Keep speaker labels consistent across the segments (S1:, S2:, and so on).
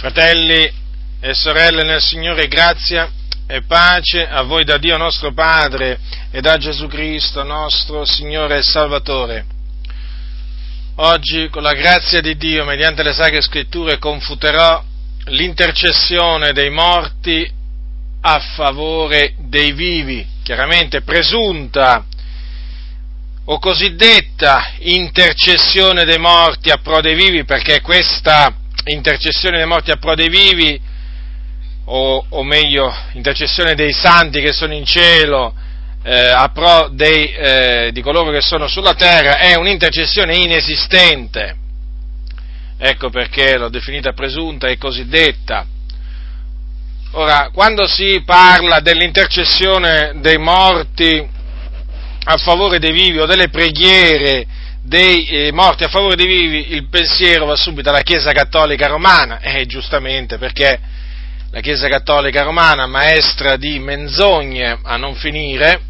S1: Fratelli e sorelle nel Signore, grazia e pace a voi da Dio nostro Padre e da Gesù Cristo nostro Signore e Salvatore. Oggi, con la grazia di Dio, mediante le Sacre Scritture, confuterò l'intercessione dei morti a favore dei vivi, chiaramente presunta o cosiddetta intercessione dei morti a pro dei vivi, perché questa intercessione dei morti a pro dei vivi, o, o meglio, intercessione dei santi che sono in cielo eh, a pro dei, eh, di coloro che sono sulla terra, è un'intercessione inesistente. Ecco perché l'ho definita presunta e cosiddetta. Ora, quando si parla dell'intercessione dei morti a favore dei vivi o delle preghiere dei eh, morti a favore dei vivi, il pensiero va subito alla Chiesa Cattolica Romana, eh, giustamente perché la Chiesa Cattolica Romana, maestra di menzogne a non finire,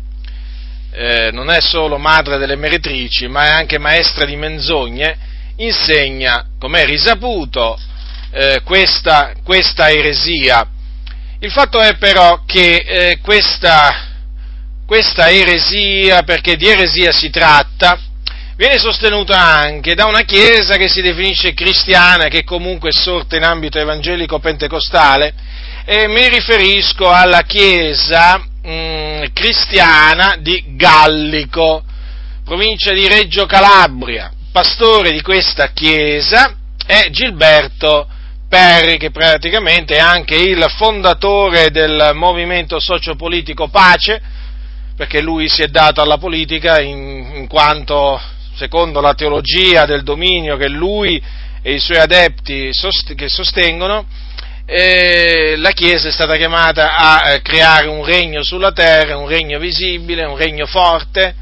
S1: eh, non è solo madre delle meretrici, ma è anche maestra di menzogne, insegna, come è risaputo, eh, questa, questa, eresia. Il fatto è però che eh, questa questa eresia, perché di eresia si tratta, viene sostenuta anche da una chiesa che si definisce cristiana, che comunque è sorta in ambito evangelico pentecostale, e mi riferisco alla chiesa mh, mm, cristiana di Gallico, provincia di Reggio Calabria. Pastore di questa chiesa è Gilberto Perri, che praticamente è anche il fondatore del movimento sociopolitico Pace, perché lui si è dato alla politica in, in quanto, secondo la teologia del dominio che lui e i suoi adepti sostengono, eh, la Chiesa è stata chiamata a eh, creare un regno sulla terra, un regno visibile, un regno forte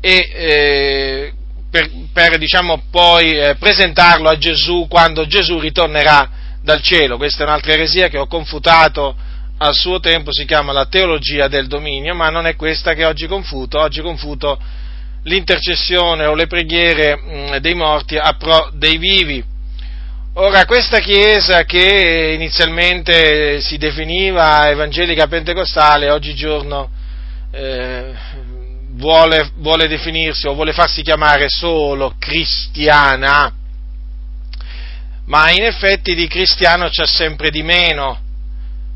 S1: e eh, per, per diciamo, poi eh, presentarlo a Gesù quando Gesù ritornerà dal cielo. Questa è un'altra eresia che ho confutato a suo tempo si chiama la teologia del dominio, ma non è questa che oggi confuto, oggi confuto l'intercessione o le preghiere mm, dei morti a pro dei vivi. Ora, questa Chiesa che inizialmente si definiva evangelica pentecostale, oggigiorno eh, vuole, vuole definirsi o vuole farsi chiamare solo cristiana, ma in effetti di cristiano c'è sempre di meno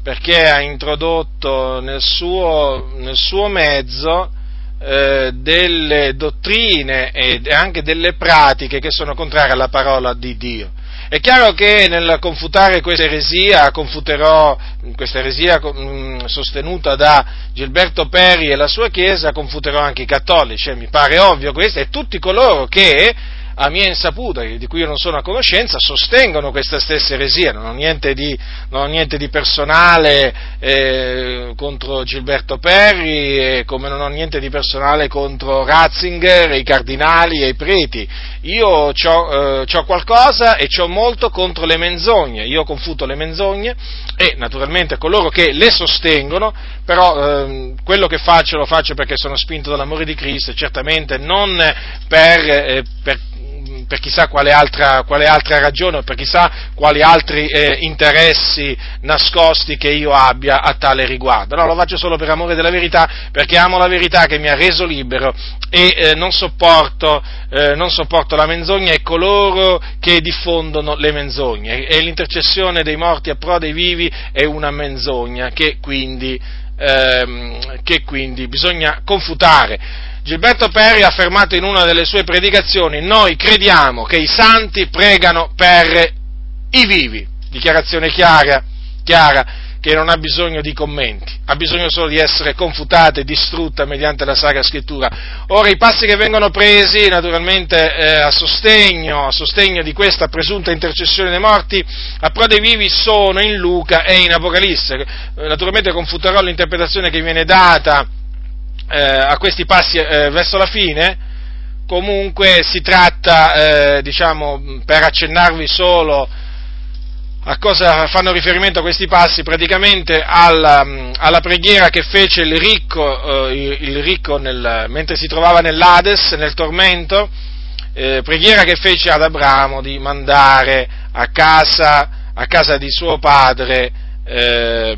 S1: perché ha introdotto nel suo, nel suo mezzo eh, delle dottrine e anche delle pratiche che sono contrarie alla parola di Dio. È chiaro che nel confutare questa eresia, confuterò questa eresia mm, sostenuta da Gilberto Peri e la sua Chiesa, confuterò anche i cattolici, eh, mi pare ovvio questo, e tutti coloro che a mia insaputa, di cui io non sono a conoscenza, sostengono questa stessa eresia. Non ho niente di, ho niente di personale eh, contro Gilberto Perri, come non ho niente di personale contro Ratzinger, i cardinali e i preti. Io ho eh, qualcosa e ho molto contro le menzogne. Io confuto le menzogne e naturalmente coloro che le sostengono, però eh, quello che faccio lo faccio perché sono spinto dall'amore di Cristo certamente non per, eh, per per chissà quale altra, quale altra ragione o per chissà quali altri eh, interessi nascosti che io abbia a tale riguardo. No, lo faccio solo per amore della verità, perché amo la verità che mi ha reso libero e eh, non, sopporto, eh, non, sopporto, la menzogna e coloro che diffondono le menzogne. E l'intercessione dei morti a pro dei vivi è una menzogna che quindi, ehm, che quindi bisogna confutare. Gilberto Perri ha affermato in una delle sue predicazioni, noi crediamo che i santi pregano per i vivi, dichiarazione chiara, chiara che non ha bisogno di commenti, ha bisogno solo di essere confutata e distrutta mediante la Sacra Scrittura. Ora i passi che vengono presi naturalmente eh, a, sostegno, a, sostegno, di questa presunta intercessione dei morti a pro dei vivi sono in Luca e in Apocalisse. Naturalmente confuterò l'interpretazione che viene data eh, a questi passi eh, verso la fine, comunque si tratta, eh, diciamo, per accennarvi solo a cosa fanno riferimento questi passi, praticamente alla, alla preghiera che fece il ricco, eh, il ricco nel, mentre si trovava nell'Ades, nel tormento, eh, preghiera che fece ad Abramo di mandare a casa a casa di suo padre eh,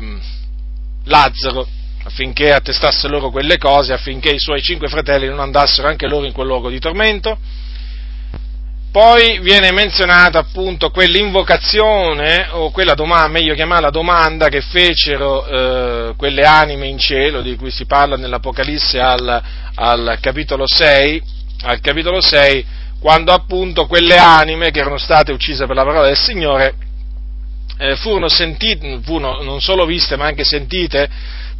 S1: Lazzaro affinché attestasse loro quelle cose, affinché i suoi cinque fratelli non andassero anche loro in quel luogo di tormento. Poi viene menzionata appunto quell'invocazione, o quella domanda, meglio chiamarla domanda, che fecero eh, quelle anime in cielo, di cui si parla nell'Apocalisse al, al, capitolo 6, al capitolo 6, quando appunto quelle anime che erano state uccise per la parola del Signore eh, furono sentite, furono non solo viste ma anche sentite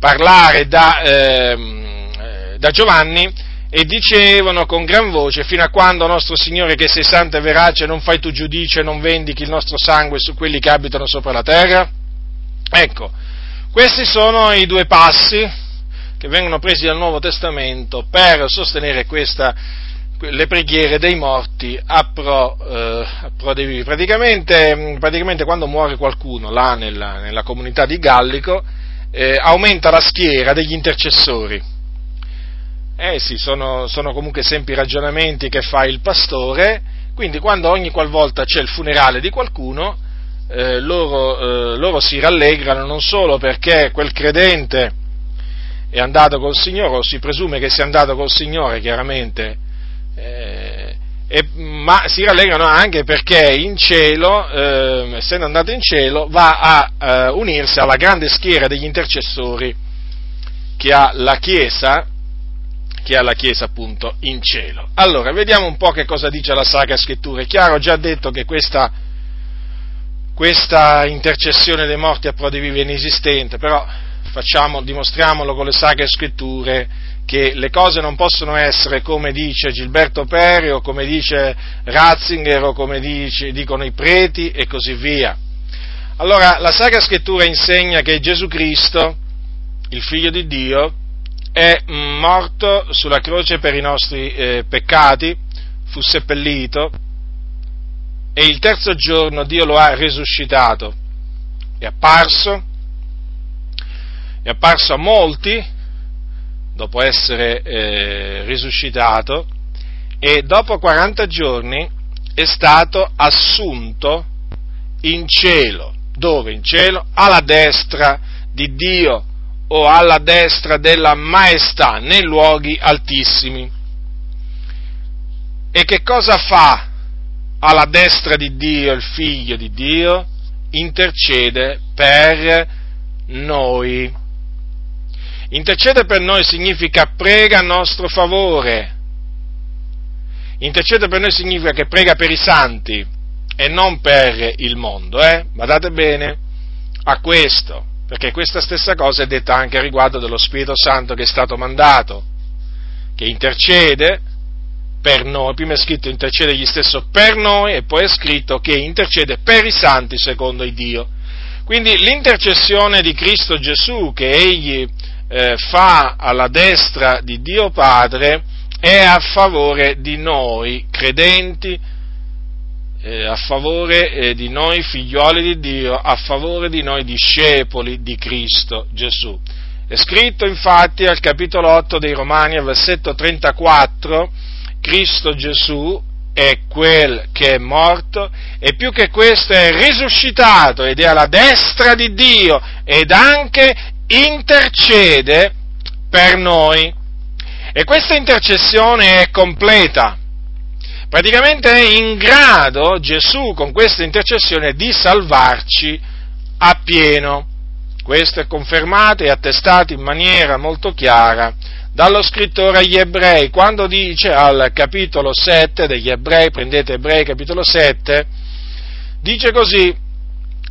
S1: parlare da, eh, da Giovanni e dicevano con gran voce fino a quando nostro Signore che sei santo e verace non fai tu giudice e non vendichi il nostro sangue su quelli che abitano sopra la terra? Ecco, questi sono i due passi che vengono presi dal Nuovo Testamento per sostenere questa, le preghiere dei morti a pro, eh, a pro dei vivi. Praticamente, praticamente, quando muore qualcuno là nella, nella comunità di Gallico, eh, aumenta la schiera degli intercessori. Eh sì, sono, sono, comunque semplici ragionamenti che fa il pastore, quindi quando ogni qualvolta c'è il funerale di qualcuno, eh, loro, eh, loro, si rallegrano non solo perché quel credente è andato col Signore, o si presume che sia andato col Signore, chiaramente, eh, e, ma si rallegrano anche perché in cielo, eh, essendo andato in cielo, va a eh, unirsi alla grande schiera degli intercessori che ha la Chiesa, che ha la Chiesa appunto in cielo. Allora, vediamo un po' che cosa dice la Sacra Scrittura. È chiaro, ho già detto che questa, questa intercessione dei morti a pro di è inesistente, però facciamo, dimostriamolo con le Sacre Scritture che le cose non possono essere come dice Gilberto Peri o come dice Ratzinger o come dice, dicono i preti e così via. Allora, la Sacra Scrittura insegna che Gesù Cristo, il Figlio di Dio, è morto sulla croce per i nostri eh, peccati, fu seppellito e il terzo giorno Dio lo ha risuscitato. È apparso, è apparso a molti, dopo essere eh, risuscitato e dopo 40 giorni è stato assunto in cielo. Dove? In cielo? Alla destra di Dio o alla destra della maestà, nei luoghi altissimi. E che cosa fa alla destra di Dio il figlio di Dio? Intercede per noi. Intercede per noi significa prega a nostro favore. Intercede per noi significa che prega per i santi e non per il mondo, eh? Badate bene a questo, perché questa stessa cosa è detta anche riguardo dello Spirito Santo che è stato mandato, che intercede per noi, prima è scritto intercede egli stesso per noi e poi è scritto che intercede per i santi secondo il Dio. Quindi l'intercessione di Cristo Gesù che egli eh, fa alla destra di Dio Padre è a favore di noi credenti, eh, a favore eh, di noi figlioli di Dio, a favore di noi discepoli di Cristo Gesù. È scritto infatti al capitolo 8 dei Romani, al versetto 34, Cristo Gesù è quel che è morto e più che questo è risuscitato ed è alla destra di Dio ed anche intercede per noi. E questa intercessione è completa. Praticamente è in grado Gesù con questa intercessione di salvarci appieno. Questo è confermato e attestato in maniera molto chiara dallo scrittore agli ebrei, quando dice al capitolo 7 degli ebrei, prendete ebrei capitolo 7, dice così,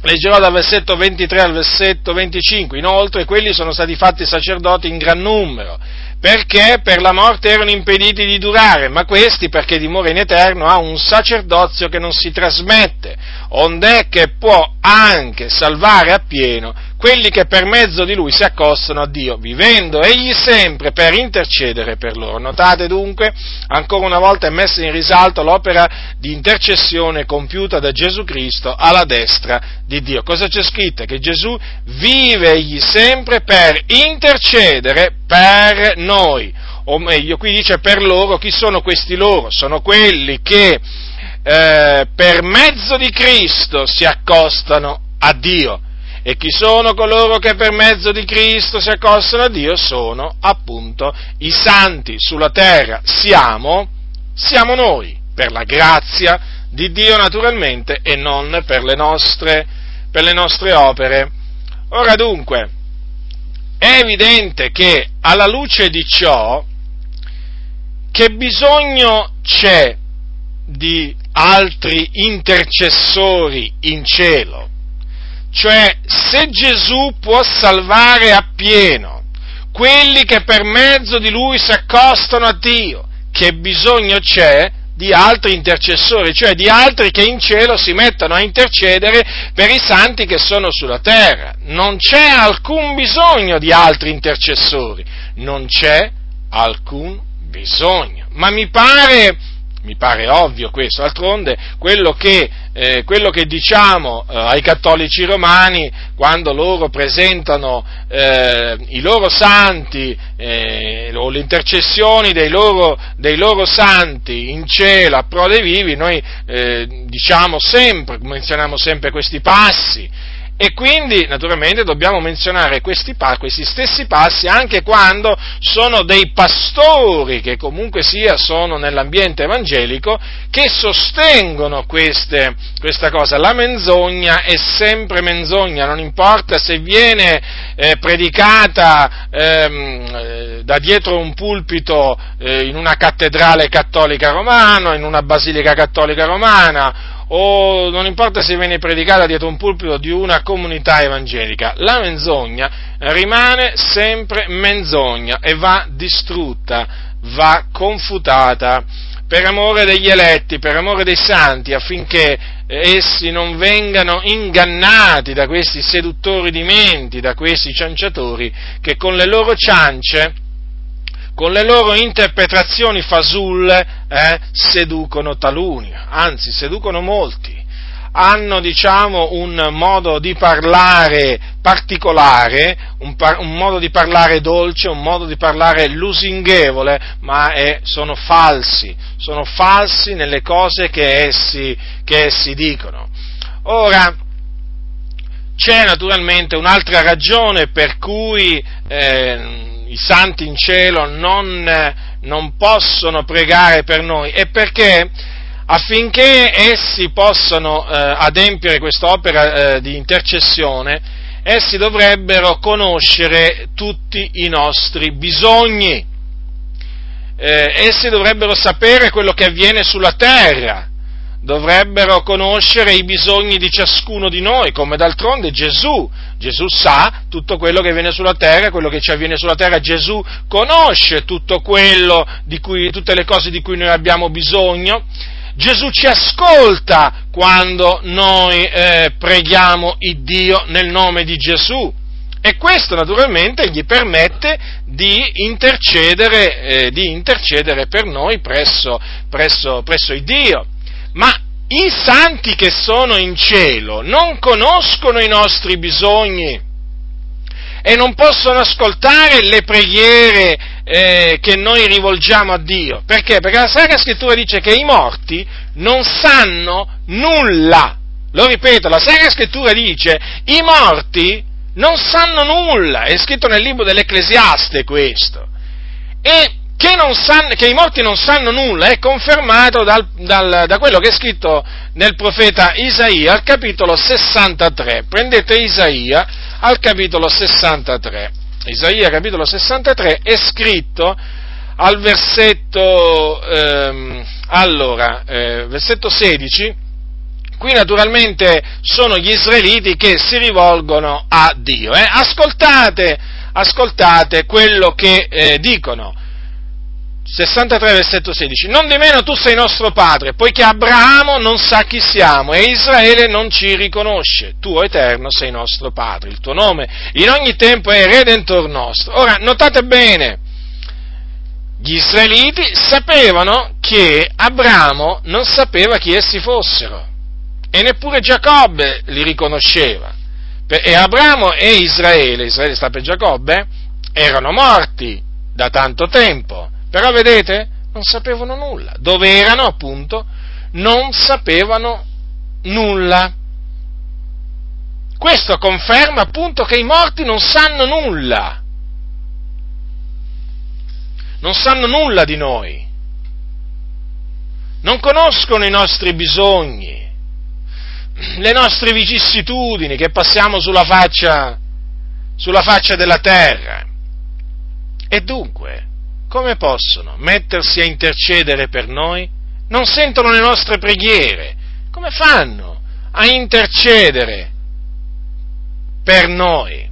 S1: Leggerò dal versetto 23 al versetto 25. Inoltre, quelli sono stati fatti sacerdoti in gran numero, perché per la morte erano impediti di durare, ma questi, perché dimora in eterno, ha un sacerdozio che non si trasmette, ond'è che può anche salvare appieno quelli che per mezzo di lui si accostano a Dio, vivendo egli sempre per intercedere per loro. Notate dunque, ancora una volta è messa in risalto l'opera di intercessione compiuta da Gesù Cristo alla destra di Dio. Cosa c'è scritto? Che Gesù vive egli sempre per intercedere per noi. O meglio, qui dice per loro, chi sono questi loro? Sono quelli che eh, per mezzo di Cristo si accostano a Dio. E chi sono coloro che per mezzo di Cristo si accostano a Dio? Sono appunto i santi sulla terra. Siamo, siamo noi, per la grazia di Dio naturalmente e non per le nostre, per le nostre opere. Ora dunque, è evidente che alla luce di ciò, che bisogno c'è di altri intercessori in cielo? Cioè, se Gesù può salvare appieno quelli che per mezzo di lui si accostano a Dio, che bisogno c'è di altri intercessori, cioè di altri che in cielo si mettono a intercedere per i santi che sono sulla terra. Non c'è alcun bisogno di altri intercessori, non c'è alcun bisogno. Ma mi pare mi pare ovvio questo, d'altronde quello che, eh, quello che diciamo eh, ai cattolici romani quando loro presentano eh, i loro santi eh, o le intercessioni dei loro, dei loro, santi in cielo a pro dei vivi, noi eh, diciamo sempre, menzioniamo sempre questi passi e quindi, naturalmente, dobbiamo menzionare questi, questi, stessi passi anche quando sono dei pastori, che comunque sia sono nell'ambiente evangelico, che sostengono queste, questa cosa. La menzogna è sempre menzogna, non importa se viene eh, predicata ehm, da dietro un pulpito eh, in una cattedrale cattolica romana, in una basilica cattolica romana, o non importa se viene predicata dietro un pulpito di una comunità evangelica, la menzogna rimane sempre menzogna e va distrutta, va confutata. Per amore degli eletti, per amore dei santi, affinché essi non vengano ingannati da questi seduttori di menti, da questi cianciatori che con le loro ciance con le loro interpretazioni fasulle eh, seducono taluni, anzi seducono molti. Hanno, diciamo, un modo di parlare particolare, un, par- un, modo di parlare dolce, un modo di parlare lusinghevole, ma è, sono falsi, sono falsi nelle cose che essi, che essi dicono. Ora, c'è naturalmente un'altra ragione per cui eh, i santi in cielo non, non possono pregare per noi. È perché? Affinché essi possano eh, adempiere quest'opera eh, di intercessione, essi dovrebbero conoscere tutti i nostri bisogni, eh, essi dovrebbero sapere quello che avviene sulla terra, dovrebbero conoscere i bisogni di ciascuno di noi, come d'altronde Gesù. Gesù sa tutto quello che avviene sulla terra, quello che ci avviene sulla terra, Gesù conosce tutto quello di cui, tutte le cose di cui noi abbiamo bisogno. Gesù ci ascolta quando noi eh, preghiamo il Dio nel nome di Gesù. E questo naturalmente gli permette di intercedere, eh, di intercedere per noi presso, presso, presso il Dio ma i santi che sono in cielo non conoscono i nostri bisogni e non possono ascoltare le preghiere eh, che noi rivolgiamo a Dio. Perché? Perché la Sacra Scrittura dice che i morti non sanno nulla. Lo ripeto, la Sacra Scrittura dice i morti non sanno nulla. È scritto nel libro dell'Ecclesiaste questo. E che, sanno, che, i morti non sanno nulla è confermato dal, dal, da quello che è scritto nel profeta Isaia al capitolo 63. Prendete Isaia al capitolo 63. Isaia capitolo 63 è scritto al versetto, ehm, allora, eh, versetto 16. Qui naturalmente sono gli israeliti che si rivolgono a Dio. Eh? Ascoltate, ascoltate quello che eh, dicono 63 versetto 16, non di meno tu sei nostro padre, poiché Abramo non sa chi siamo e Israele non ci riconosce, tu eterno sei nostro padre, il tuo nome in ogni tempo è Redentor nostro. Ora, notate bene, gli israeliti sapevano che Abramo non sapeva chi essi fossero e neppure Giacobbe li riconosceva. E Abramo e Israele, Israele sta per Giacobbe, erano morti da tanto tempo però vedete, non sapevano nulla. Dove erano appunto? non sapevano nulla. Questo conferma appunto che i morti non sanno nulla. Non sanno nulla di noi. Non conoscono i nostri bisogni, le nostre vicissitudini che passiamo sulla faccia, sulla faccia della terra. E dunque, come possono mettersi a intercedere per noi? Non sentono le nostre preghiere. Come fanno a intercedere per noi?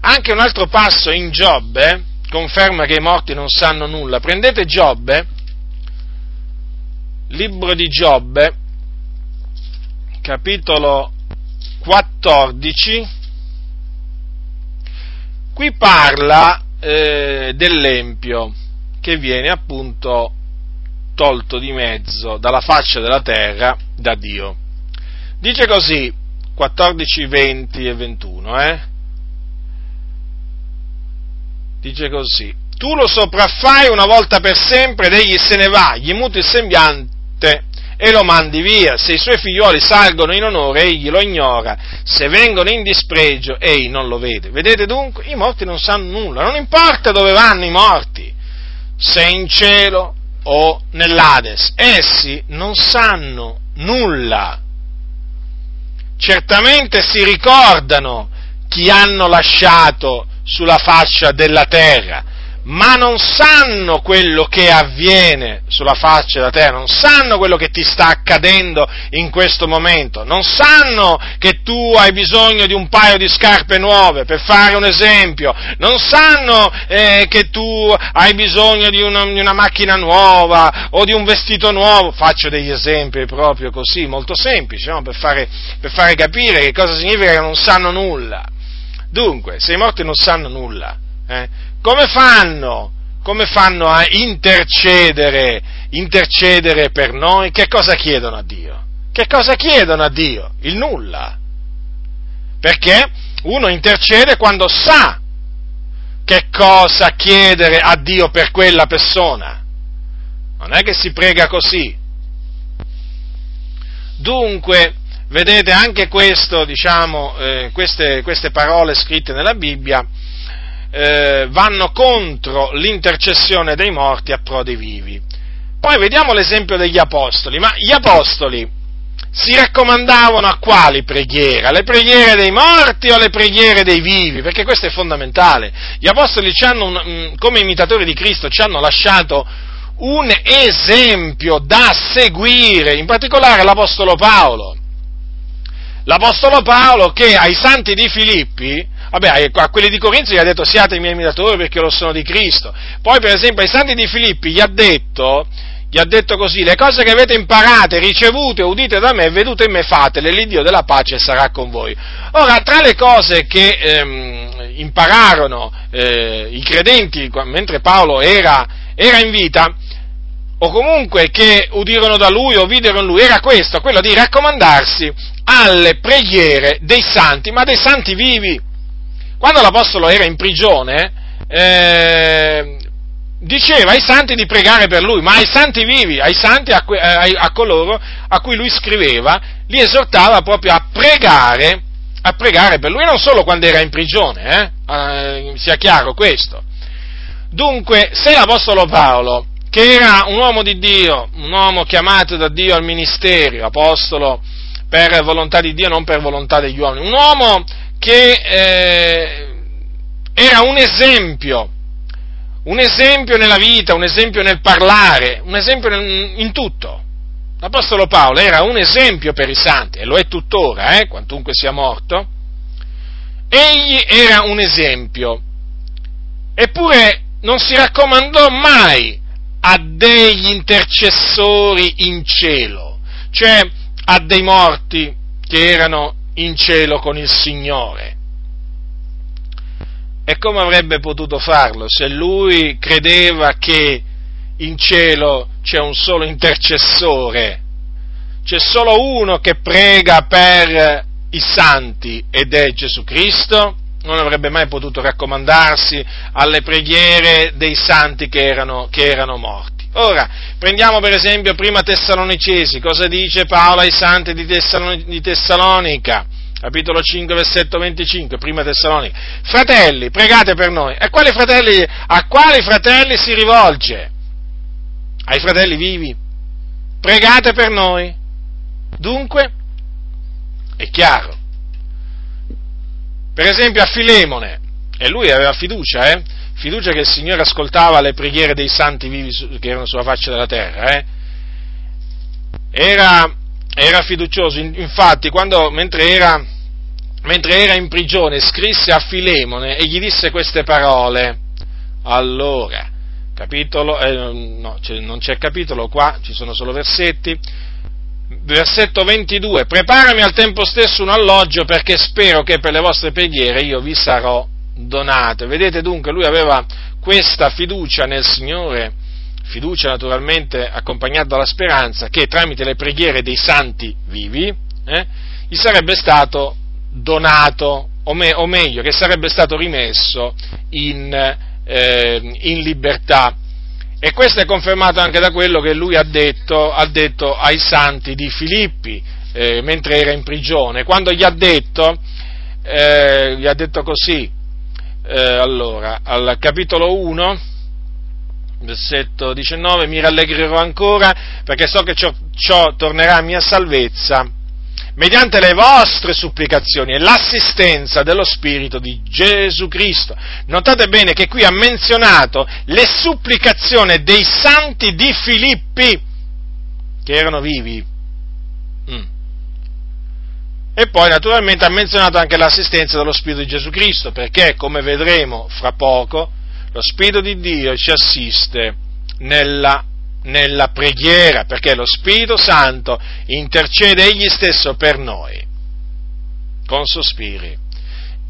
S1: Anche un altro passo in Giobbe conferma che i morti non sanno nulla. Prendete Giobbe, libro di Giobbe, capitolo 14, qui parla eh, dell'empio che viene appunto tolto di mezzo dalla faccia della terra da Dio. Dice così, 14, 20 e 21, eh? Dice così, tu lo sopraffai una volta per sempre ed egli se ne va, gli muti il sembiante e lo mandi via. Se i suoi figlioli salgono in onore, egli lo ignora. Se vengono in dispregio, egli non lo vede. Vedete dunque, i morti non sanno nulla. Non importa dove vanno i morti, se in cielo o nell'Ades. Essi non sanno nulla. Certamente si ricordano chi hanno lasciato sulla faccia della terra, ma non sanno quello che avviene sulla faccia della terra, non sanno quello che ti sta accadendo in questo momento, non sanno che tu hai bisogno di un paio di scarpe nuove, per fare un esempio, non sanno eh, che tu hai bisogno di una, di una, macchina nuova o di un vestito nuovo, faccio degli esempi proprio così, molto semplici, no? per, fare, per fare capire che cosa significa che non sanno nulla. Dunque, se i morti non sanno nulla, eh, come fanno? Come fanno a intercedere, intercedere per noi? Che cosa chiedono a Dio? Che cosa chiedono a Dio? Il nulla. Perché uno intercede quando sa che cosa chiedere a Dio per quella persona. Non è che si prega così. Dunque, vedete anche questo, diciamo, eh, queste, queste parole scritte nella Bibbia eh, vanno contro l'intercessione dei morti a pro dei vivi. Poi vediamo l'esempio degli apostoli, ma gli apostoli si raccomandavano a quali preghiere? Alle preghiere dei morti o alle preghiere dei vivi? Perché questo è fondamentale. Gli apostoli un, come imitatori di Cristo ci hanno lasciato un esempio da seguire, in particolare l'Apostolo Paolo. L'Apostolo Paolo che ai santi di Filippi Vabbè, a quelli di Corinzio gli ha detto siate i miei imitatori perché io lo sono di Cristo. Poi, per esempio, ai santi di Filippi gli ha detto, gli ha detto così, le cose che avete imparate, ricevute, udite da me, vedute in me, fatele, l'Iddio della pace sarà con voi. Ora, tra le cose che ehm, impararono eh, i credenti mentre Paolo era, era in vita, o comunque che udirono da lui o videro in lui, era questo, quello di raccomandarsi alle preghiere dei santi, ma dei santi vivi. Quando l'Apostolo era in prigione, eh, diceva ai santi di pregare per lui, ma ai santi vivi, ai santi, a, a, a coloro a cui lui scriveva, li esortava proprio a pregare, a pregare per lui, non solo quando era in prigione, eh, eh, sia chiaro questo. Dunque, se l'Apostolo Paolo, che era un uomo di Dio, un uomo chiamato da Dio al ministero, apostolo per volontà di Dio, non per volontà degli uomini, un uomo che eh, era un esempio, un esempio nella vita, un esempio nel parlare, un esempio in tutto. L'Apostolo Paolo era un esempio per i santi, e lo è tuttora, eh, quantunque sia morto. Egli era un esempio, eppure non si raccomandò mai a degli intercessori in cielo, cioè a dei morti che erano in cielo con il Signore. E come avrebbe potuto farlo se lui credeva che in cielo c'è un solo intercessore, c'è solo uno che prega per i santi ed è Gesù Cristo? Non avrebbe mai potuto raccomandarsi alle preghiere dei santi che erano, che erano morti. Ora, prendiamo per esempio prima Tessalonicesi, cosa dice Paolo ai santi di, Tessalon- di Tessalonica? Capitolo 5, versetto 25, prima Tessalonica. Fratelli, pregate per noi. E quali fratelli, a quali fratelli si rivolge? Ai fratelli vivi. Pregate per noi. Dunque, è chiaro. Per esempio a Filemone, e lui aveva fiducia, eh? fiducia che il Signore ascoltava le preghiere dei santi vivi che erano sulla faccia della terra, eh? era, era, fiducioso, infatti quando, mentre era, mentre era in prigione scrisse a Filemone e gli disse queste parole, allora, capitolo, eh, no, non c'è capitolo qua, ci sono solo versetti, versetto 22, preparami al tempo stesso un alloggio perché spero che per le vostre preghiere io vi sarò donato. Vedete dunque, lui aveva questa fiducia nel Signore, fiducia naturalmente accompagnata dalla speranza che tramite le preghiere dei santi vivi eh, gli sarebbe stato donato, o, me, o, meglio, che sarebbe stato rimesso in, eh, in libertà. E questo è confermato anche da quello che lui ha detto, ha detto ai santi di Filippi eh, mentre era in prigione, quando gli ha detto, eh, gli ha detto così, eh, allora, al capitolo 1, versetto 19, mi rallegrerò ancora perché so che ciò, ciò tornerà a mia salvezza mediante le vostre supplicazioni e l'assistenza dello Spirito di Gesù Cristo. Notate bene che qui ha menzionato le supplicazioni dei santi di Filippi, che erano vivi. Mm. E poi naturalmente ha menzionato anche l'assistenza dello Spirito di Gesù Cristo, perché come vedremo fra poco, lo Spirito di Dio ci assiste nella nella preghiera, perché lo Spirito Santo intercede egli stesso per noi, con sospiri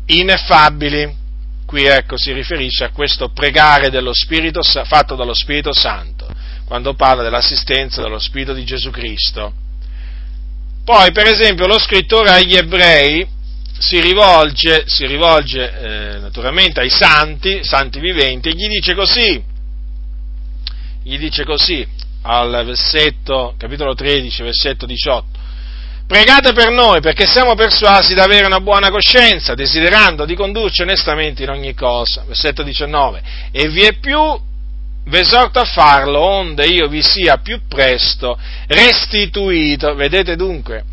S1: ineffabili. Qui ecco si riferisce a questo pregare Spirito, fatto dallo Spirito Santo, quando parla dell'assistenza dello Spirito di Gesù Cristo. Poi, per esempio, lo scrittore agli ebrei si rivolge, si rivolge eh, naturalmente ai santi, santi viventi, e gli dice così, gli dice così al versetto, capitolo 13, versetto 18. Pregate per noi perché siamo persuasi di avere una buona coscienza, desiderando di condurci onestamente in ogni cosa. Versetto 19. E vi è più, vi esorto a farlo, onde io vi sia più presto restituito. Vedete dunque,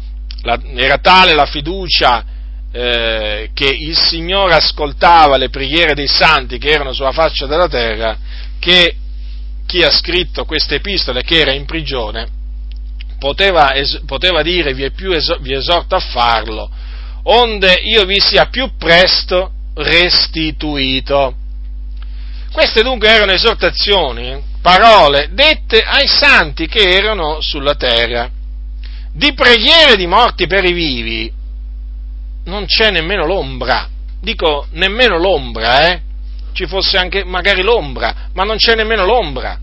S1: la, era tale la fiducia eh, che il Signore ascoltava le preghiere dei santi che erano sulla faccia della terra, che chi ha scritto queste epistole, che era in prigione, poteva, es- poteva dire, vi, es- vi esorto a farlo, onde io vi sia più presto restituito. Queste dunque erano esortazioni, parole dette ai santi che erano sulla terra. Di preghiere di morti per i vivi non c'è nemmeno l'ombra, dico nemmeno l'ombra, eh? Ci fosse anche magari l'ombra, ma non c'è nemmeno l'ombra.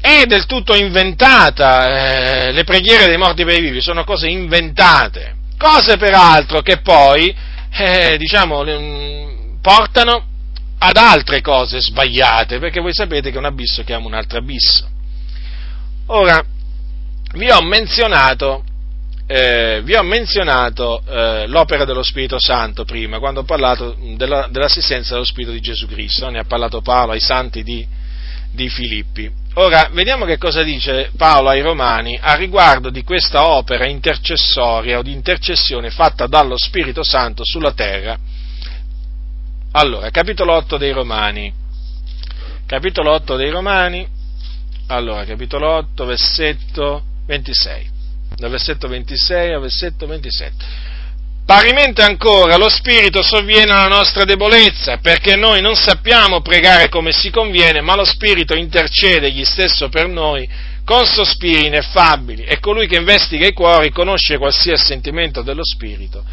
S1: È del tutto inventata, eh, le preghiere dei morti per i vivi sono cose inventate, cose peraltro che poi, eh, diciamo, mm, portano ad altre cose sbagliate, perché voi sapete che un abisso chiama un altro abisso. Ora, vi ho menzionato eh, vi ho menzionato eh, l'opera dello Spirito Santo prima, quando ho parlato della, dell'assistenza dello Spirito di Gesù Cristo, ne ha parlato Paolo ai santi di, di Filippi. Ora, vediamo che cosa dice Paolo ai Romani a riguardo di questa opera intercessoria o di intercessione fatta dallo Spirito Santo sulla terra. Allora, capitolo 8 dei Romani. Capitolo 8 dei Romani. Allora, capitolo 8, versetto 26 dal versetto 26 al versetto 27. Parimente ancora lo Spirito sovviene alla nostra debolezza, perché noi non sappiamo pregare come si conviene, ma lo Spirito intercede egli stesso per noi con sospiri ineffabili e colui che investiga i cuori conosce qualsiasi sentimento dello Spirito,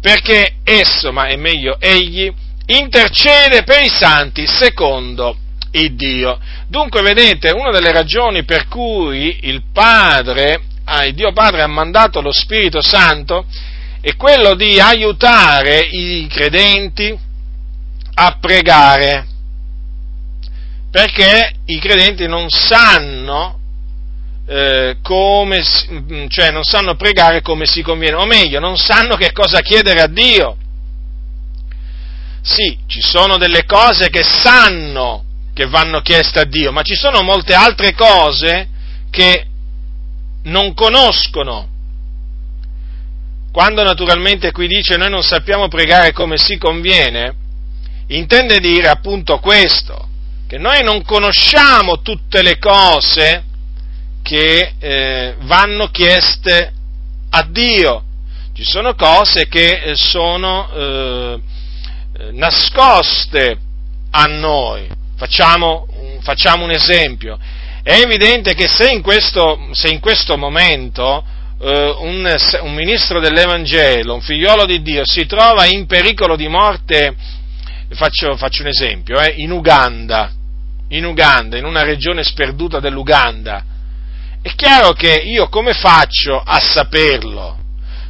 S1: perché esso, ma è meglio egli, intercede per i santi secondo il Dio. Dunque, vedete, una delle ragioni per cui il Padre ah, Dio Padre ha mandato lo Spirito Santo è quello di aiutare i credenti a pregare. perché i credenti non sanno eh, come, mm, cioè non sanno pregare come si conviene, o meglio, non sanno che cosa chiedere a Dio. Sì, ci sono delle cose che sanno che vanno chieste a Dio, ma ci sono molte altre cose che non conoscono. Quando naturalmente qui dice noi non sappiamo pregare come si conviene, intende dire appunto questo, che noi non conosciamo tutte le cose che eh, vanno chieste a Dio. Ci sono cose che eh, sono eh, nascoste a noi. Facciamo, facciamo, un esempio. È evidente che se in questo, se in questo momento eh, un, un, ministro dell'Evangelo, un figliolo di Dio, si trova in pericolo di morte, faccio, faccio un esempio, eh, in Uganda, in Uganda, in una regione sperduta dell'Uganda, è chiaro che io come faccio a saperlo?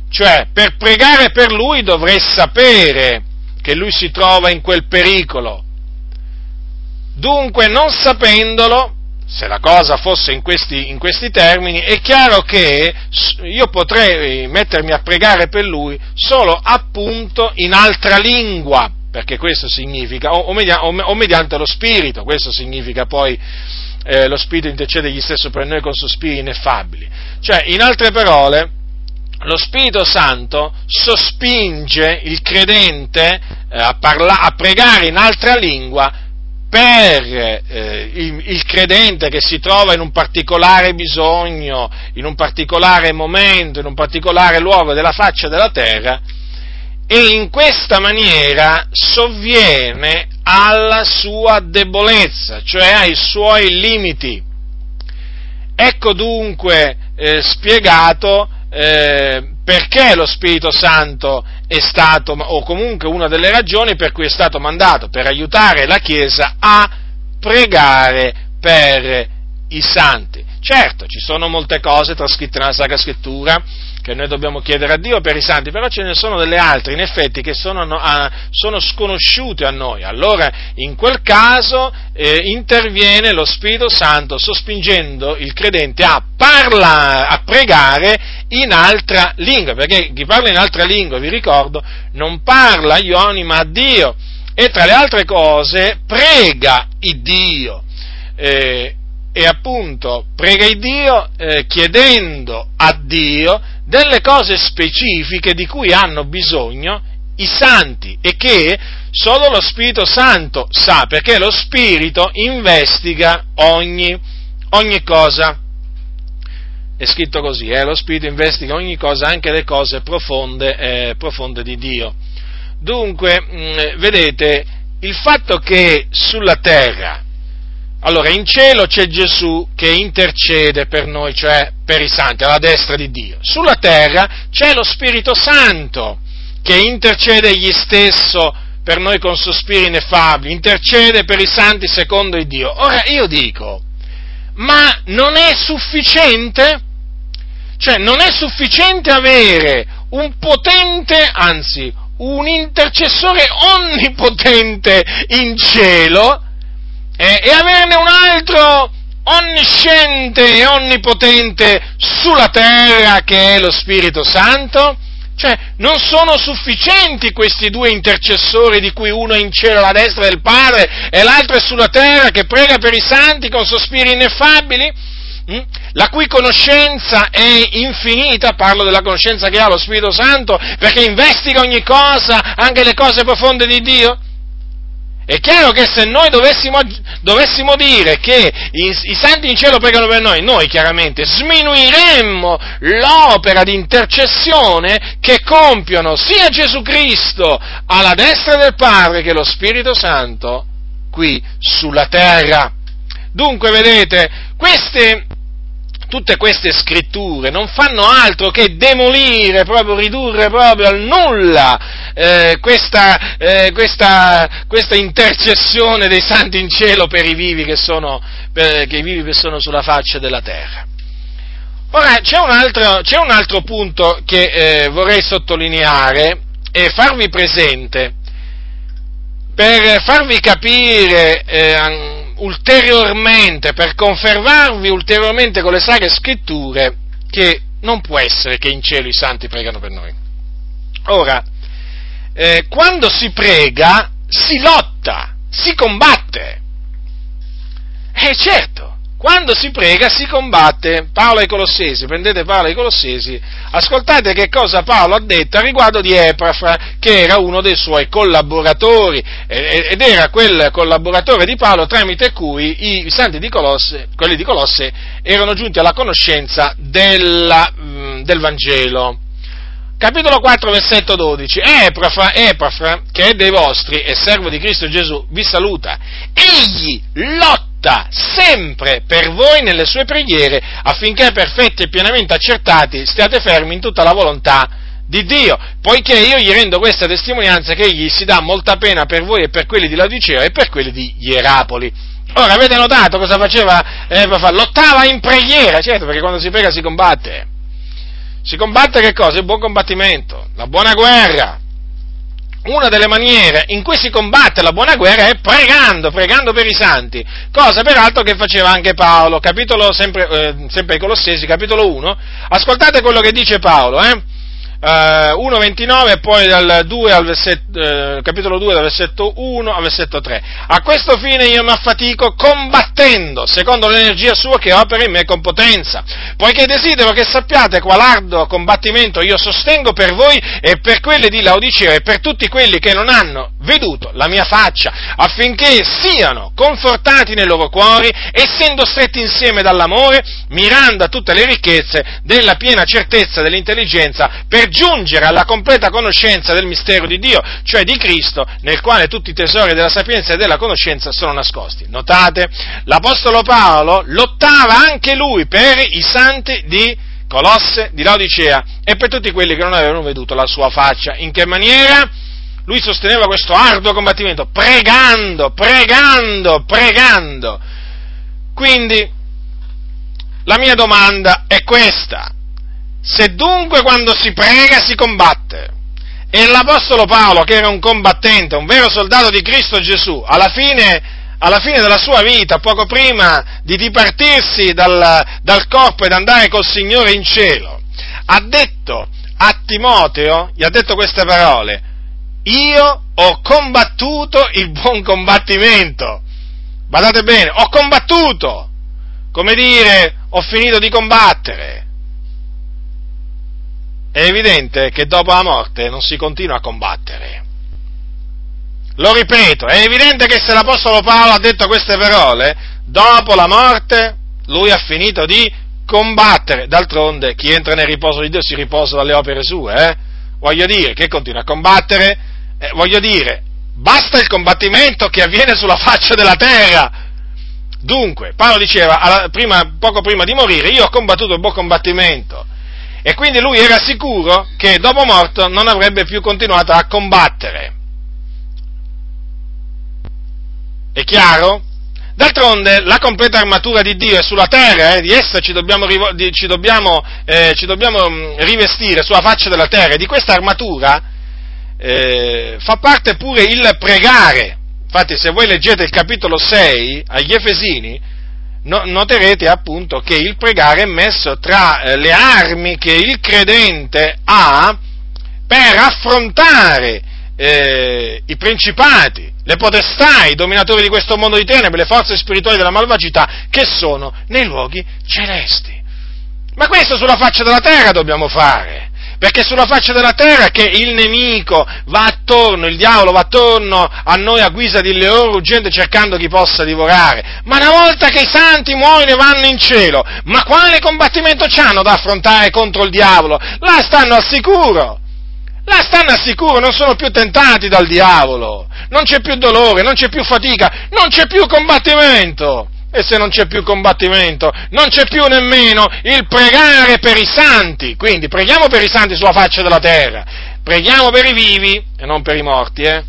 S1: Cioè, per pregare per lui dovrei sapere che lui si trova in quel pericolo. Dunque, non sapendolo, se la cosa fosse in questi, in questi, termini, è chiaro che io potrei mettermi a pregare per lui solo appunto in altra lingua, perché questo significa, o, o, mediante lo Spirito, questo significa poi eh, lo Spirito intercede egli stesso per noi con sospiri ineffabili. Cioè, in altre parole, lo Spirito Santo sospinge il credente eh, a, parla- a, pregare in altra lingua per eh, il, il, credente che si trova in un particolare bisogno, in un particolare momento, in un particolare luogo della faccia della terra, e in questa maniera sovviene alla sua debolezza, cioè ai suoi limiti. Ecco dunque eh, spiegato eh, perché lo Spirito Santo è stato, o comunque una delle ragioni per cui è stato mandato, per aiutare la Chiesa a pregare per i santi. Certo, ci sono molte cose trascritte nella Sacra Scrittura che noi dobbiamo chiedere a Dio per i santi, però ce ne sono delle altre, in effetti, che sono, a, sono sconosciute a noi. Allora, in quel caso, eh, interviene lo Spirito Santo sospingendo il credente a parlare, a pregare in altra lingua, perché chi parla in altra lingua, vi ricordo, non parla agli uomini ma a Dio, e tra le altre cose prega il Dio. Eh, e appunto prega il Dio eh, chiedendo a Dio delle cose specifiche di cui hanno bisogno i santi e che solo lo Spirito Santo sa, perché lo Spirito investiga ogni, ogni cosa. È scritto così, eh? lo Spirito investiga ogni cosa, anche le cose profonde, eh, profonde di Dio. Dunque, mh, mm, vedete, il fatto che sulla terra allora, in cielo c'è Gesù che intercede per noi, cioè per i santi, alla destra di Dio. Sulla terra c'è lo Spirito Santo che intercede egli stesso per noi con sospiri ineffabili, intercede per i santi secondo il Dio. Ora io dico, ma non è sufficiente? Cioè, non è sufficiente avere un potente, anzi, un intercessore onnipotente in cielo eh, e averne un altro onnisciente e onnipotente sulla terra che è lo Spirito Santo? Cioè, non sono sufficienti questi due intercessori di cui uno è in cielo alla destra del Padre e l'altro è sulla terra che prega per i santi con sospiri ineffabili? Mm? La cui conoscenza è infinita, parlo della conoscenza che ha lo Spirito Santo, perché investiga ogni cosa, anche le cose profonde di Dio? È chiaro che se noi dovessimo, dovessimo dire che i, i, santi in cielo pregano per noi, noi chiaramente sminuiremmo l'opera di intercessione che compiono sia Gesù Cristo alla destra del Padre che lo Spirito Santo qui sulla terra. Dunque, vedete, queste, tutte queste scritture non fanno altro che demolire, proprio ridurre proprio al nulla eh, questa, eh, questa, questa, intercessione dei santi in cielo per i vivi che sono, per, che vivi che sono sulla faccia della terra. Ora c'è un altro, c'è un altro punto che eh, vorrei sottolineare e farvi presente per farvi capire eh, ulteriormente, per confermarvi ulteriormente con le sacre scritture che non può essere che in cielo i santi pregano per noi. Ora, eh, quando si prega si lotta, si combatte. Eh, certo, quando si prega si combatte. Paolo ai Colossesi, prendete Paolo ai Colossesi, ascoltate che cosa Paolo ha detto a riguardo di Epafra, che era uno dei suoi collaboratori, ed era quel collaboratore di Paolo tramite cui i santi di Colosse, quelli di Colosse, erano giunti alla conoscenza della, mm, del Vangelo. Capitolo 4, versetto 12. Epafra, Epafra, che è dei vostri e servo di Cristo Gesù, vi saluta. Egli lotta lotta sempre per voi nelle sue preghiere affinché perfetti e pienamente accertati stiate fermi in tutta la volontà di Dio, poiché io gli rendo questa testimonianza che egli si dà molta pena per voi e per quelli di Laodicea e per quelli di Ierapoli. Ora, avete notato cosa faceva Epafra? Lottava in preghiera, certo, perché quando si prega si combatte. Si combatte che cosa? Il buon combattimento, la buona guerra una delle maniere in cui si combatte la buona guerra è pregando, pregando per i santi, cosa peraltro che faceva anche Paolo, capitolo sempre, eh, sempre ai Colossesi, capitolo 1, ascoltate quello che dice Paolo, eh? Eh, 1.29 e poi dal 2 al versetto, eh, capitolo 2 dal versetto 1 al versetto 3. A questo fine io mi affatico combattendo, secondo l'energia sua che opera in me con potenza, poiché desidero che sappiate qual arduo combattimento io sostengo per voi e per quelli di Laodicea e per tutti quelli che non hanno veduto la mia faccia, affinché siano confortati nei loro cuori, essendo stretti insieme dall'amore, mirando a tutte le ricchezze della piena certezza dell'intelligenza per per giungere alla completa conoscenza del mistero di Dio, cioè di Cristo, nel quale tutti i tesori della sapienza e della conoscenza sono nascosti. Notate, l'Apostolo Paolo lottava anche lui per i santi di Colosse, di Laodicea e per tutti quelli che non avevano veduto la sua faccia. In che maniera? Lui sosteneva questo arduo combattimento, pregando, pregando, pregando. Quindi, la mia domanda è questa. Se dunque quando si prega si combatte, e l'Apostolo Paolo, che era un combattente, un vero soldato di Cristo Gesù, alla fine, alla fine della sua vita, poco prima di dipartirsi dal, dal corpo ed andare col Signore in cielo, ha detto a Timoteo, gli ha detto queste parole, io ho combattuto il buon combattimento. Badate bene, ho combattuto, come dire, ho finito di combattere è evidente che dopo la morte non si continua a combattere. Lo ripeto, è evidente che se l'Apostolo Paolo ha detto queste parole, dopo la morte lui ha finito di combattere. D'altronde chi entra nel riposo di Dio si riposa dalle opere sue, eh? Voglio dire, che continua a combattere? Eh, voglio dire, basta il combattimento che avviene sulla faccia della terra. Dunque, Paolo diceva, alla, prima, poco prima di morire, io ho combattuto il buon combattimento e quindi lui era sicuro che dopo morto non avrebbe più continuato a combattere. È chiaro? D'altronde la completa armatura di Dio è sulla terra, eh, di essa ci dobbiamo, ci, dobbiamo, eh, ci dobbiamo, mm, rivestire sulla faccia della terra e di questa armatura eh, fa parte pure il pregare. Infatti se voi leggete il capitolo 6 agli Efesini, noterete appunto che il pregare è messo tra eh, le armi che il credente ha per affrontare eh, i principati, le potestà, i dominatori di questo mondo di tenebre, le forze spirituali della malvagità che sono nei luoghi celesti. Ma questo sulla faccia della terra dobbiamo fare perché sulla faccia della terra che il nemico va attorno, il diavolo va attorno a noi a guisa di leone ruggente cercando chi possa divorare. Ma una volta che i santi muoiono e vanno in cielo, ma quale combattimento hanno da affrontare contro il diavolo? Là stanno al sicuro. Là stanno al sicuro, non sono più tentati dal diavolo, non c'è più dolore, non c'è più fatica, non c'è più combattimento. E se non c'è più combattimento, non c'è più nemmeno il pregare per i santi. Quindi preghiamo per i santi sulla faccia della terra, preghiamo per i vivi e non per i morti, eh?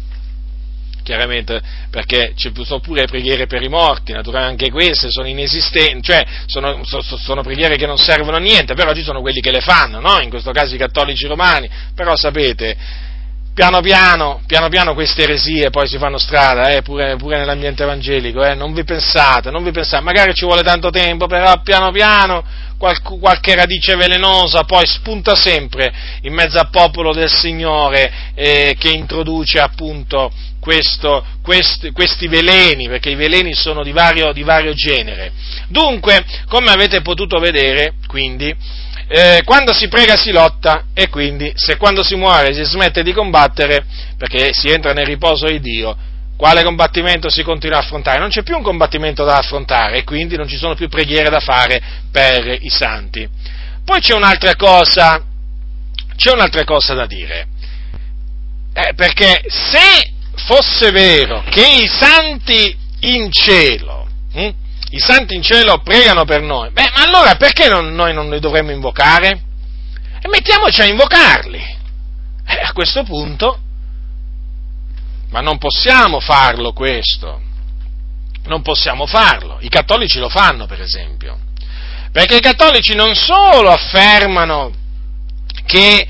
S1: Chiaramente, perché ci sono pure preghiere per i morti, naturalmente anche queste sono inesistenti, cioè sono, sono, sono, preghiere che non servono a niente, però ci sono quelli che le fanno, no? In questo caso i cattolici romani, però sapete, piano piano, piano piano queste eresie poi si fanno strada, eh, pure, pure, nell'ambiente evangelico, eh, non vi pensate, non vi pensate, magari ci vuole tanto tempo, però piano piano qual, qualche radice velenosa poi spunta sempre in mezzo al popolo del Signore eh, che introduce appunto questo, questi, questi, veleni, perché i veleni sono di vario, di vario genere. Dunque, come avete potuto vedere, quindi, eh, quando si prega si lotta e quindi se quando si muore si smette di combattere perché si entra nel riposo di Dio, quale combattimento si continua a affrontare? Non c'è più un combattimento da affrontare e quindi non ci sono più preghiere da fare per i santi. Poi c'è un'altra cosa, c'è un'altra cosa da dire, eh, perché se fosse vero che i santi in cielo, hm, i santi in cielo pregano per noi, beh, ma allora perché non, noi non li dovremmo invocare? E mettiamoci a invocarli. Eh, a questo punto, ma non possiamo farlo questo, non possiamo farlo. I cattolici lo fanno, per esempio, perché i cattolici non solo affermano che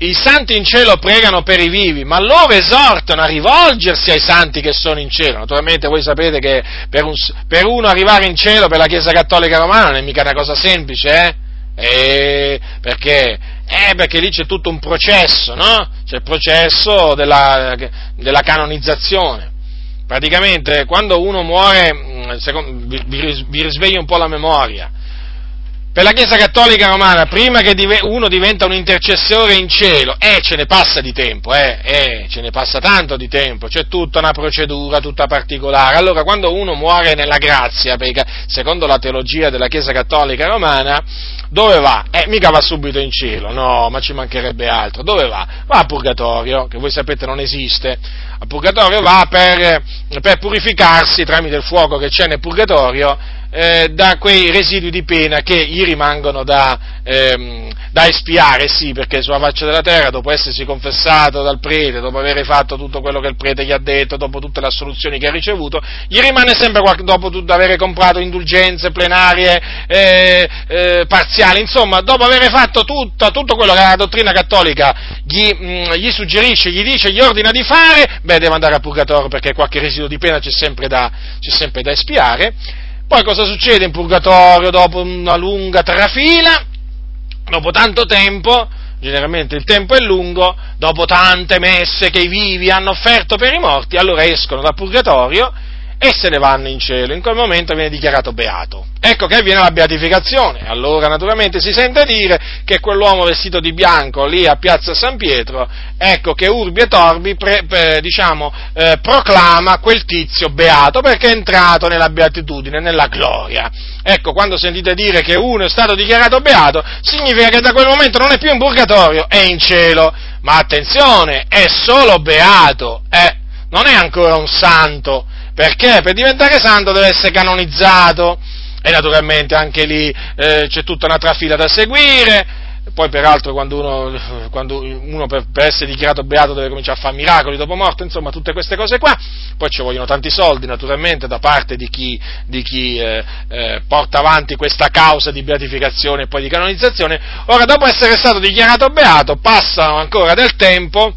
S1: i santi in cielo pregano per i vivi, ma loro esortano a rivolgersi ai santi che sono in cielo. Naturalmente voi sapete che per, un, per uno arrivare in cielo per la Chiesa Cattolica Romana non è mica una cosa semplice, eh? E perché? Eh, perché lì c'è tutto un processo, no? C'è il processo della, della canonizzazione. Praticamente quando uno muore, mm, secondo, vi, risveglia un po' la memoria, per la Chiesa Cattolica Romana, prima che uno diventa un intercessore in cielo, eh, ce ne passa di tempo, eh, eh, ce ne passa tanto di tempo, c'è tutta una procedura, tutta particolare. Allora, quando uno muore nella grazia, secondo la teologia della Chiesa Cattolica Romana, dove va? Eh, mica va subito in cielo, no, ma ci mancherebbe altro. Dove va? Va a purgatorio, che voi sapete non esiste. A purgatorio va per, per purificarsi tramite il fuoco che c'è nel purgatorio eh, da quei residui di pena che gli rimangono da, ehm, da, espiare, sì, perché sulla faccia della terra, dopo essersi confessato dal prete, dopo aver fatto tutto quello che il prete gli ha detto, dopo tutte le assoluzioni che ha ricevuto, gli rimane sempre, dopo aver comprato indulgenze plenarie, eh, eh, parziali, insomma, dopo aver fatto tutto, tutto quello che la dottrina cattolica gli, mh, mm, gli, suggerisce, gli dice, gli ordina di fare, beh, deve andare a purgatorio perché qualche residuo di pena c'è sempre da, c'è sempre da espiare. Poi cosa succede in purgatorio dopo una lunga trafila? Dopo tanto tempo, generalmente il tempo è lungo, dopo tante messe che i vivi hanno offerto per i morti, allora escono dal purgatorio e se ne vanno in cielo. In quel momento viene dichiarato beato. Ecco che avviene la beatificazione. Allora naturalmente si sente dire che quell'uomo vestito di bianco lì a piazza San Pietro, ecco che Urbi e Torbi pre, pre, diciamo, eh, proclama quel tizio beato perché è entrato nella beatitudine, nella gloria. Ecco, quando sentite dire che uno è stato dichiarato beato, significa che da quel momento non è più in purgatorio, è in cielo. Ma attenzione, è solo beato, eh, non è ancora un santo perché? Per diventare santo deve essere canonizzato e naturalmente anche lì eh, c'è tutta una trafila da seguire. Poi peraltro quando uno, quando uno per, per, essere dichiarato beato deve cominciare a fare miracoli dopo morte, insomma tutte queste cose qua, poi ci vogliono tanti soldi naturalmente da parte di chi, di chi eh, eh, porta avanti questa causa di beatificazione e poi di canonizzazione. Ora dopo essere stato dichiarato beato passano ancora del tempo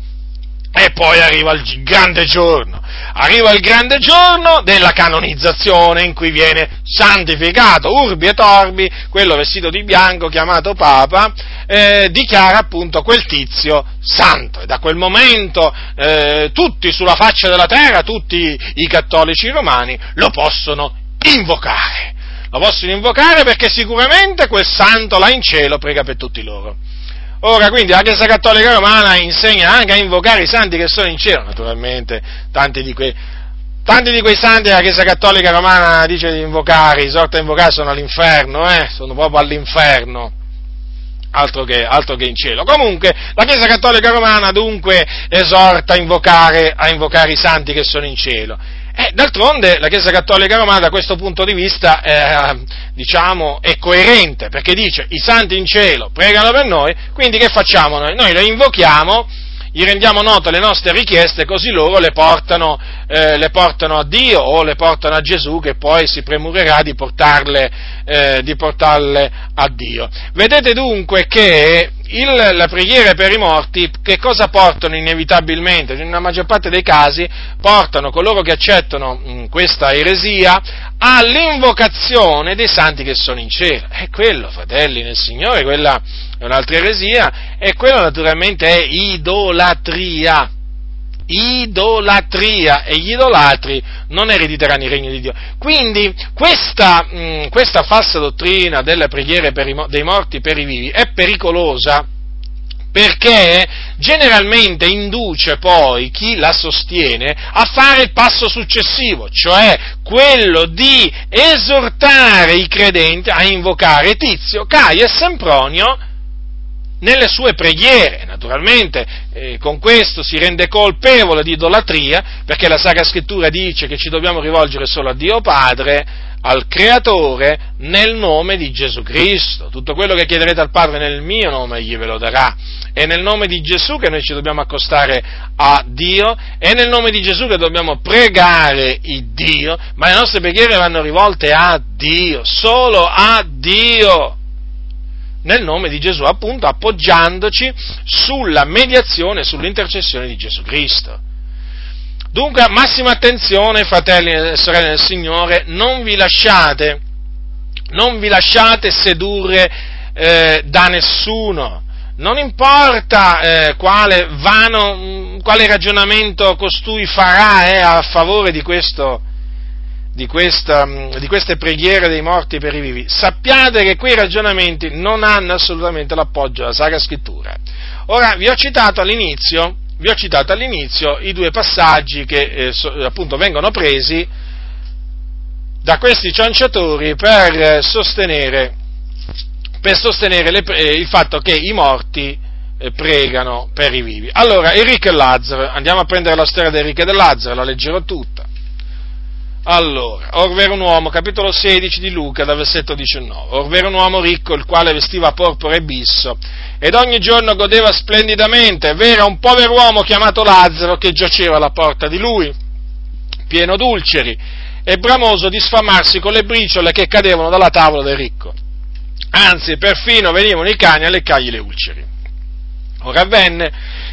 S1: e poi arriva il grande giorno, arriva il grande giorno della canonizzazione in cui viene santificato Urbi e Torbi, quello vestito di bianco chiamato Papa, eh, dichiara appunto quel tizio santo e da quel momento eh, tutti sulla faccia della terra, tutti i cattolici romani lo possono invocare. Lo possono invocare perché sicuramente quel santo là in cielo prega per tutti loro. Ora, quindi, la Chiesa Cattolica Romana insegna anche a invocare i santi che sono in cielo, naturalmente, tanti di quei, tanti di quei santi la Chiesa Cattolica Romana dice di invocare, esorta a invocare sono all'inferno, eh, sono proprio all'inferno. Altro che, altro che, in cielo. Comunque, la Chiesa Cattolica Romana dunque esorta a invocare, a invocare i santi che sono in cielo. Eh, d'altronde la Chiesa Cattolica Romana da questo punto di vista eh, diciamo, è coerente, perché dice i santi in cielo pregano per noi, quindi che facciamo noi? Noi lo invochiamo gli rendiamo note le nostre richieste, così loro le portano, eh, le portano, a Dio o le portano a Gesù che poi si premurerà di portarle, eh, di portarle a Dio. Vedete dunque che il, la preghiera per i morti che cosa portano inevitabilmente? Nella maggior parte dei casi portano coloro che accettano mh, questa eresia all'invocazione dei santi che sono in cielo. E quello, fratelli nel Signore, quella è un'altra eresia e quella naturalmente è idolatria idolatria e gli idolatri non erediteranno il regno di Dio. Quindi questa, mh, questa falsa dottrina delle preghiere i, dei morti per i vivi è pericolosa perché generalmente induce poi chi la sostiene a fare il passo successivo, cioè quello di esortare i credenti a invocare Tizio, Caio e Sempronio nelle sue preghiere. Naturalmente eh, con questo si rende colpevole di idolatria, perché la Sacra Scrittura dice che ci dobbiamo rivolgere solo a Dio Padre, al Creatore, nel nome di Gesù Cristo. Tutto quello che chiederete al Padre nel mio nome, egli ve lo darà. È nel nome di Gesù che noi ci dobbiamo accostare a Dio, è nel nome di Gesù che dobbiamo pregare il Dio, ma le nostre preghiere vanno rivolte a Dio, solo a Dio nel nome di Gesù, appunto appoggiandoci sulla mediazione, sull'intercessione di Gesù Cristo. Dunque, massima attenzione, fratelli e sorelle del Signore, non vi lasciate, non vi lasciate sedurre eh, da nessuno. Non importa eh, quale, vano, quale ragionamento costui farà eh, a favore di questo, di, questa, di, queste preghiere dei morti per i vivi, sappiate che quei ragionamenti non hanno assolutamente l'appoggio della Sacra Scrittura. Ora, vi ho citato all'inizio, ho citato all'inizio i due passaggi che eh, so, appunto vengono presi da questi cianciatori per sostenere, per sostenere le, eh, il fatto che i morti eh, pregano per i vivi. Allora, Enrico e Lazzaro, andiamo a prendere la storia di Enrico e di Lazzaro, la leggerò tutta. Allora, orvero un uomo, capitolo 16 di Luca, dal versetto 19, orvero un uomo ricco, il quale vestiva porpora e bisso, ed ogni giorno godeva splendidamente, v'era un povero uomo chiamato Lazzaro che giaceva alla porta di lui, pieno d'ulceri, e bramoso di sfamarsi con le briciole che cadevano dalla tavola del ricco. Anzi, perfino venivano i cani a leccargli le ulceri. Ora avvenne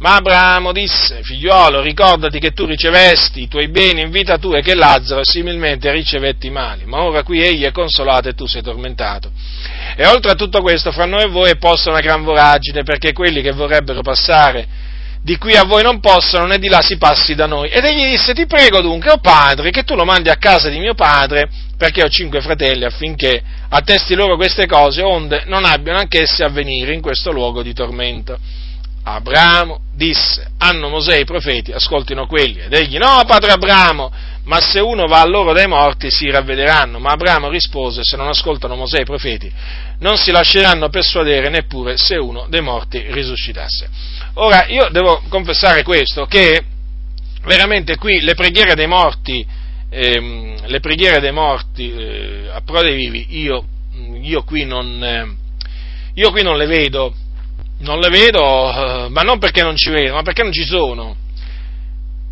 S1: Ma Abramo disse, figliuolo, ricordati che tu ricevesti i tuoi beni in vita tua e che Lazzaro similmente ricevetti i mali, ma ora qui egli è consolato e tu sei tormentato. E oltre a tutto questo, fra noi e voi è posta una gran voragine, perché quelli che vorrebbero passare di qui a voi non possono, né di là si passi da noi. Ed egli disse, ti prego dunque, o oh padre, che tu lo mandi a casa di mio padre, perché ho cinque fratelli, affinché attesti loro queste cose, onde non abbiano anch'essi a venire in questo luogo di tormento. Abramo disse, hanno Mosè i profeti, ascoltino quelli. Ed egli, no, padre Abramo, ma se uno va a loro dai morti si ravvederanno. Ma Abramo rispose, se non ascoltano Mosè i profeti, non si lasceranno persuadere neppure se uno dei morti risuscitasse. Ora, io devo confessare questo, che veramente qui le preghiere dei morti, ehm, le preghiere dei morti eh, a pro dei vivi, io, io, qui non, eh, io qui non le vedo non le vedo, eh, ma non perché non ci vedo, ma perché non ci sono.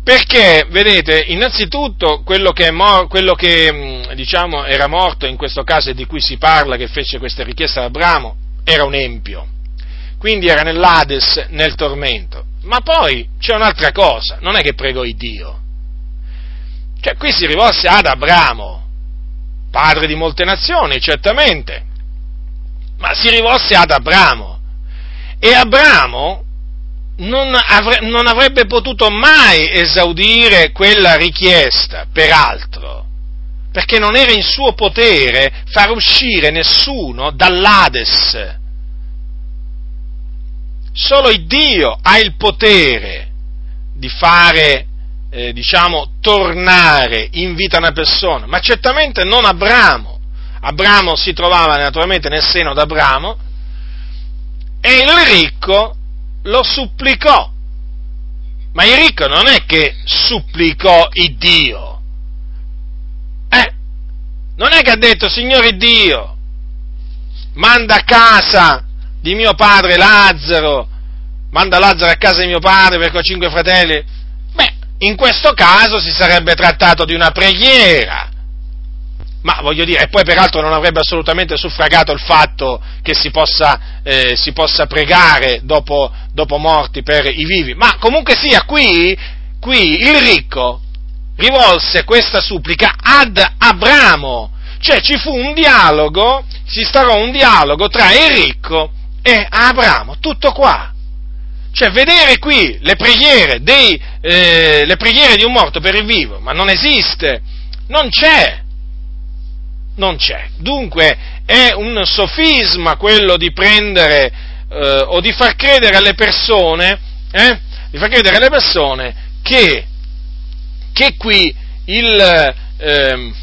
S1: Perché, vedete, innanzitutto quello che, quello che mm, diciamo, era morto in questo caso e di cui si parla, che fece questa richiesta ad Abramo, era un empio. Quindi era nell'Ades, nel tormento. Ma poi c'è un'altra cosa, non è che pregò il Dio. Cioè, qui si rivolse ad Abramo, padre di molte nazioni, certamente, ma si rivolse ad Abramo e Abramo non, avre, non avrebbe potuto mai esaudire quella richiesta, peraltro, perché non era in suo potere far uscire nessuno dall'Ades. Solo il Dio ha il potere di fare, eh, diciamo, tornare in vita una persona, ma certamente non Abramo. Abramo si trovava naturalmente nel seno d'Abramo e il ricco lo supplicò. Ma il ricco non è che supplicò il Dio. Eh, non è che ha detto, Signore Dio, manda a casa di mio padre Lazzaro, manda Lazzaro a casa di mio padre perché ho cinque fratelli. Beh, in questo caso si sarebbe trattato di una preghiera ma voglio dire, e poi peraltro non avrebbe assolutamente suffragato il fatto che si possa, eh, si possa pregare dopo, dopo, morti per i vivi. Ma comunque sia, qui, qui il ricco rivolse questa supplica ad Abramo, cioè ci fu un dialogo, si starò un dialogo tra il ricco e Abramo, tutto qua. Cioè, vedere qui le preghiere, dei, eh, le preghiere di un morto per il vivo, ma non esiste, non c'è non c'è. Dunque è un sofisma quello di prendere eh, o di far credere alle persone, eh, di far credere alle persone che, che qui il, eh,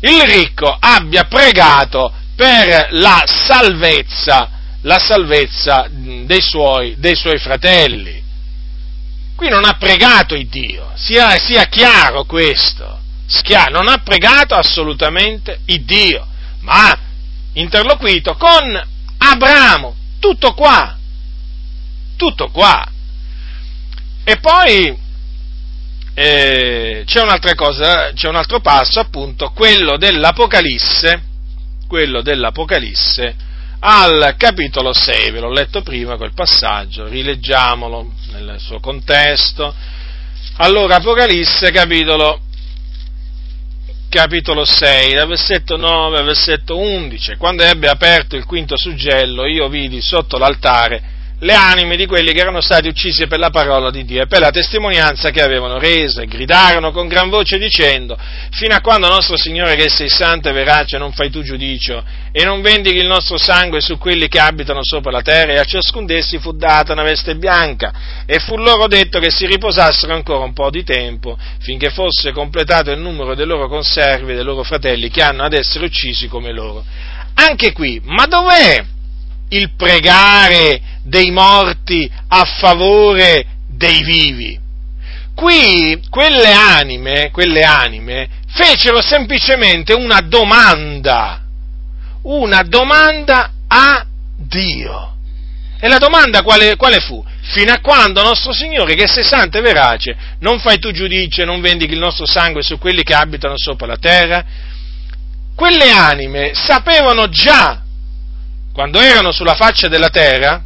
S1: il ricco abbia pregato per la salvezza, la salvezza dei suoi, dei suoi fratelli. Qui non ha pregato il Dio, sia, sia chiaro questo schia, non ha pregato assolutamente il Dio, ma ha interloquito con Abramo, tutto qua, tutto qua. E poi eh, c'è un'altra cosa, c'è un altro passo appunto, quello dell'Apocalisse, quello dell'Apocalisse al capitolo 6, ve l'ho letto prima quel passaggio, rileggiamolo nel suo contesto. Allora, Apocalisse capitolo capitolo 6, dal versetto 9 al versetto 11, quando ebbe aperto il quinto suggello, io vidi sotto l'altare le anime di quelli che erano stati uccisi per la parola di Dio e per la testimonianza che avevano resa, e gridarono con gran voce dicendo, fino a quando nostro Signore che sei santo e verace non fai tu giudicio e non vendichi il nostro sangue su quelli che abitano sopra la terra e a ciascun d'essi fu data una veste bianca e fu loro detto che si riposassero ancora un po' di tempo finché fosse completato il numero dei loro conservi e dei loro fratelli che hanno ad essere uccisi come loro. Anche qui, ma dov'è il pregare dei morti a favore dei vivi. Qui quelle anime, quelle anime fecero semplicemente una domanda, una domanda a Dio. E la domanda quale, quale, fu? Fino a quando nostro Signore, che sei santo e verace, non fai tu giudizio e non vendichi il nostro sangue su quelli che abitano sopra la terra? Quelle anime sapevano già, quando erano sulla faccia della terra,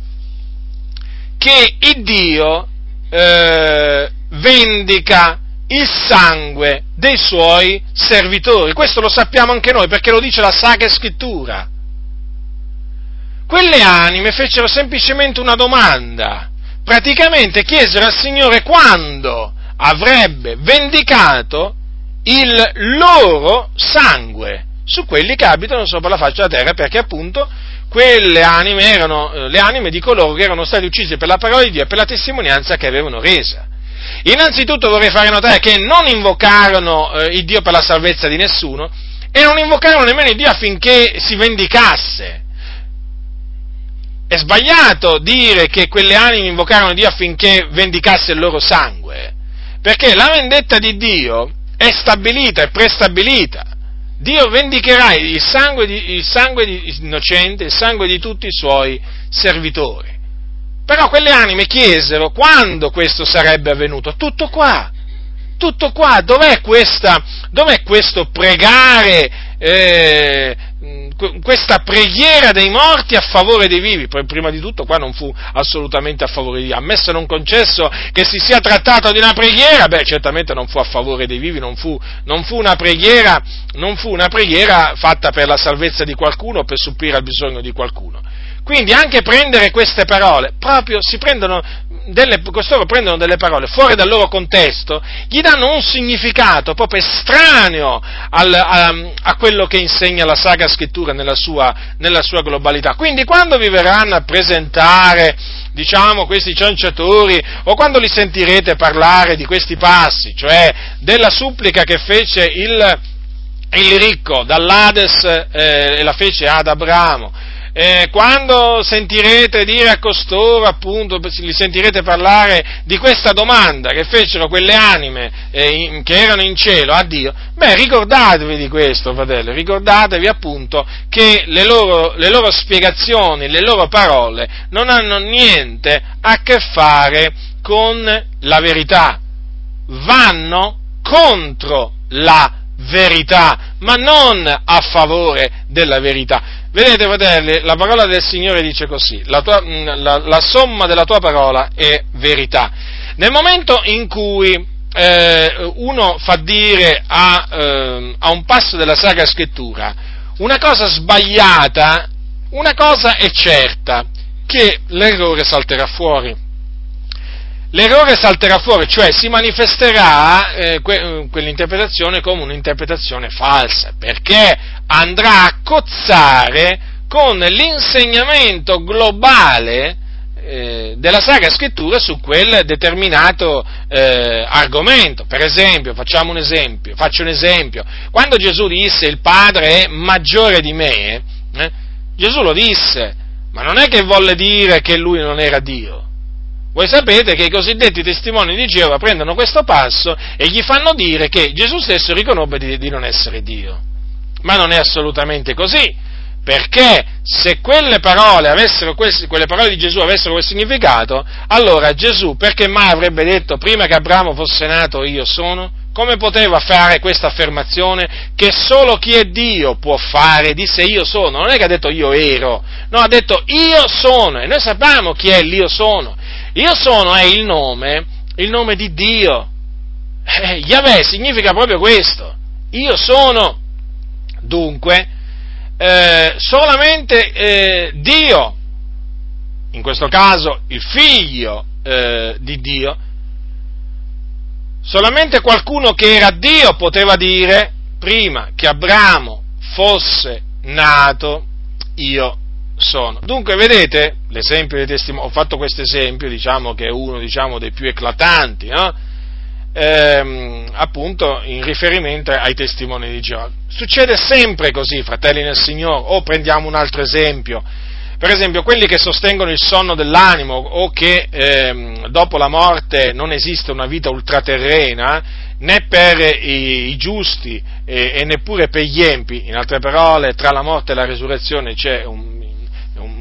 S1: che il Dio eh, vendica il sangue dei suoi servitori. Questo lo sappiamo anche noi perché lo dice la Sacra Scrittura. Quelle anime fecero semplicemente una domanda, praticamente chiesero al Signore quando avrebbe vendicato il loro sangue su quelli che abitano sopra la faccia della terra, perché appunto quelle anime erano eh, le anime di coloro che erano stati uccisi per la parola di Dio e per la testimonianza che avevano resa. Innanzitutto vorrei fare notare che non invocarono eh, il Dio per la salvezza di nessuno e non invocarono nemmeno il Dio affinché si vendicasse. È sbagliato dire che quelle anime invocarono Dio affinché vendicasse il loro sangue, perché la vendetta di Dio è stabilita, è prestabilita. Dio vendicherà il sangue, di, il sangue di innocente, il sangue di tutti i suoi servitori. Però quelle anime chiesero quando questo sarebbe avvenuto. Tutto qua. Tutto qua. Dov'è, questa, dov'è questo pregare eh, questa preghiera dei morti a favore dei vivi, prima di tutto qua non fu assolutamente a favore di Dio, ammesso non concesso che si sia trattato di una preghiera, beh certamente non fu a favore dei vivi, non fu, non fu, una, preghiera, non fu una preghiera fatta per la salvezza di qualcuno o per supplire al bisogno di qualcuno. Quindi anche prendere queste parole, proprio si prendono delle, costoro prendono delle parole fuori dal loro contesto, gli danno un significato proprio estraneo al, a, a, quello che insegna la Sacra Scrittura nella sua, nella sua globalità. Quindi quando vi verranno a presentare, diciamo, questi cianciatori, o quando li sentirete parlare di questi passi, cioè della supplica che fece il il ricco dall'Ades eh, la fece ad Abramo. Eh, quando sentirete dire a costoro, appunto, li sentirete parlare di questa domanda che fecero quelle anime eh, in, che erano in cielo a Dio, beh, ricordatevi di questo, fratello, ricordatevi appunto che le loro, le loro spiegazioni, le loro parole non hanno niente a che fare con la verità, vanno contro la verità, ma non a favore della verità. Vedete, fratelli, la parola del Signore dice così, la, tua, mm, la, la somma della tua parola è verità. Nel momento in cui eh, uno fa dire a, eh, a un passo della Sacra Scrittura una cosa sbagliata, una cosa è certa, che l'errore salterà fuori l'errore salterà fuori, cioè si manifesterà eh, que- quell'interpretazione come un'interpretazione falsa, perché andrà a cozzare con l'insegnamento globale eh, della Sacra Scrittura su quel determinato eh, argomento. Per esempio, facciamo un esempio, faccio un esempio, quando Gesù disse il Padre è maggiore di me, eh, Gesù lo disse, ma non è che volle dire che lui non era Dio, voi sapete che i cosiddetti testimoni di Geova prendono questo passo e gli fanno dire che Gesù stesso riconobbe di, di non essere Dio. Ma non è assolutamente così, perché se quelle parole, avessero, quelle parole di Gesù avessero quel significato, allora Gesù perché mai avrebbe detto prima che Abramo fosse nato io sono? Come poteva fare questa affermazione che solo chi è Dio può fare? Disse io sono, non è che ha detto io ero, no, ha detto io sono e noi sappiamo chi è l'io sono. Io sono è il nome, il nome di Dio. Eh, Yahweh significa proprio questo. Io sono. Dunque, eh, solamente eh, Dio, in questo caso il figlio eh, di Dio, solamente qualcuno che era Dio poteva dire prima che Abramo fosse nato, io sono. Dunque, vedete, ho fatto questo esempio, diciamo che è uno diciamo, dei più eclatanti, no? ehm, appunto in riferimento ai testimoni di Geova. Succede sempre così, fratelli nel Signore, o prendiamo un altro esempio, per esempio quelli che sostengono il sonno dell'animo o che ehm, dopo la morte non esiste una vita ultraterrena, né per i, i giusti e, e, neppure per gli empi, in altre parole, tra la morte e la resurrezione c'è un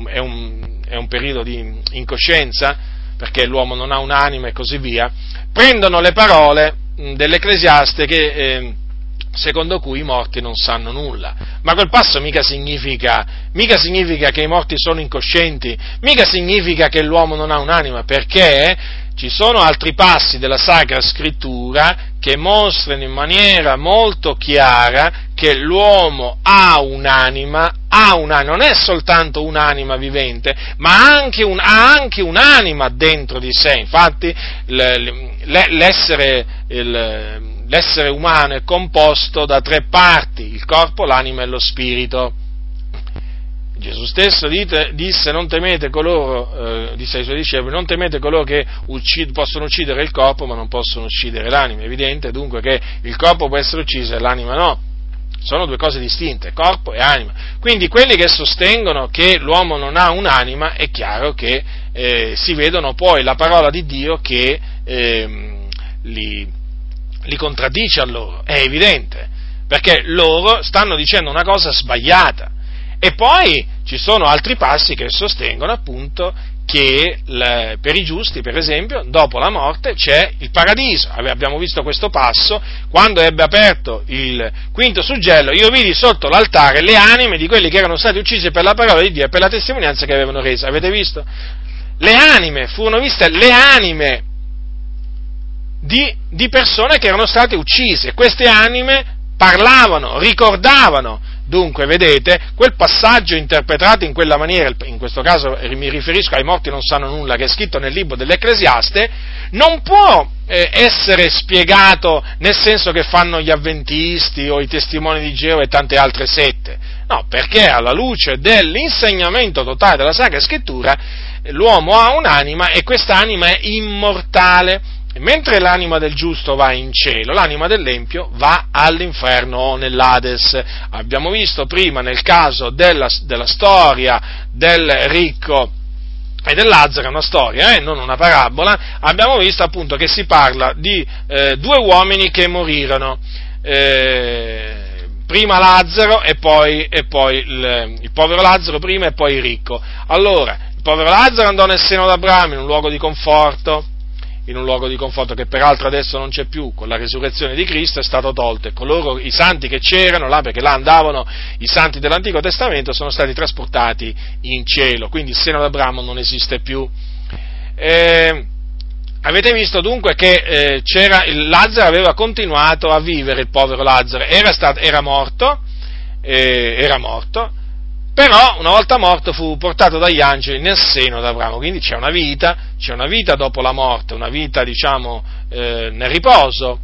S1: è un, è un periodo di incoscienza, perché l'uomo non ha un'anima e così via, prendono le parole dell'Ecclesiaste che, eh, secondo cui i morti non sanno nulla. Ma quel passo mica significa, mica significa che i morti sono incoscienti, mica significa che l'uomo non ha un'anima, perché ci sono altri passi della Sacra Scrittura che mostrano in maniera molto chiara che l'uomo ha un'anima, ha un'anima, non è soltanto un'anima vivente, ma anche un, ha anche un'anima dentro di sé. Infatti l'essere, l'essere umano è composto da tre parti, il corpo, l'anima e lo spirito. Gesù stesso disse, non temete coloro, eh, disse ai suoi discepoli, non temete coloro che uccid, possono uccidere il corpo ma non possono uccidere l'anima. È evidente dunque che il corpo può essere ucciso e l'anima no. Sono due cose distinte, corpo e anima. Quindi quelli che sostengono che l'uomo non ha un'anima, è chiaro che eh, si vedono poi la parola di Dio che eh, li, li contraddice a loro. È evidente, perché loro stanno dicendo una cosa sbagliata e poi ci sono altri passi che sostengono appunto che per i giusti, per esempio, dopo la morte c'è il paradiso. Abbiamo visto questo passo, quando ebbe aperto il quinto suggello, io vidi sotto l'altare le anime di quelli che erano stati uccisi per la parola di Dio e per la testimonianza che avevano resa. Avete visto? Le anime, furono viste le anime di, di persone che erano state uccise. Queste anime parlavano, ricordavano Dunque, vedete, quel passaggio interpretato in quella maniera, in questo caso mi riferisco ai morti non sanno nulla, che è scritto nel libro dell'Ecclesiaste, non può eh, essere spiegato nel senso che fanno gli avventisti o i testimoni di Geova e tante altre sette. No, perché alla luce dell'insegnamento totale della Sacra Scrittura, l'uomo ha un'anima e quest'anima è immortale mentre l'anima del giusto va in cielo, l'anima dell'empio va all'inferno o nell'Ades. Abbiamo visto prima nel caso della, della storia del ricco e del Lazzaro, una storia, eh, non una parabola, abbiamo visto appunto che si parla di eh, due uomini che morirono. Eh, prima Lazzaro e poi, e poi il, il, povero Lazzaro prima e poi il ricco. Allora, il povero Lazzaro andò nel seno d'Abramo in un luogo di conforto, in un luogo di conforto che peraltro adesso non c'è più, con la risurrezione di Cristo è stato tolto e coloro, i santi che c'erano là, perché là andavano i santi dell'Antico Testamento, sono stati trasportati in cielo, quindi il seno d'Abramo non esiste più. Eh, avete visto dunque che eh, Lazzaro aveva continuato a vivere, il povero Lazzaro, era, stato, era morto, eh, era morto, però una volta morto fu portato dagli angeli nel seno d'Abramo, quindi c'è una vita, c'è una vita dopo la morte, una vita diciamo eh, nel riposo.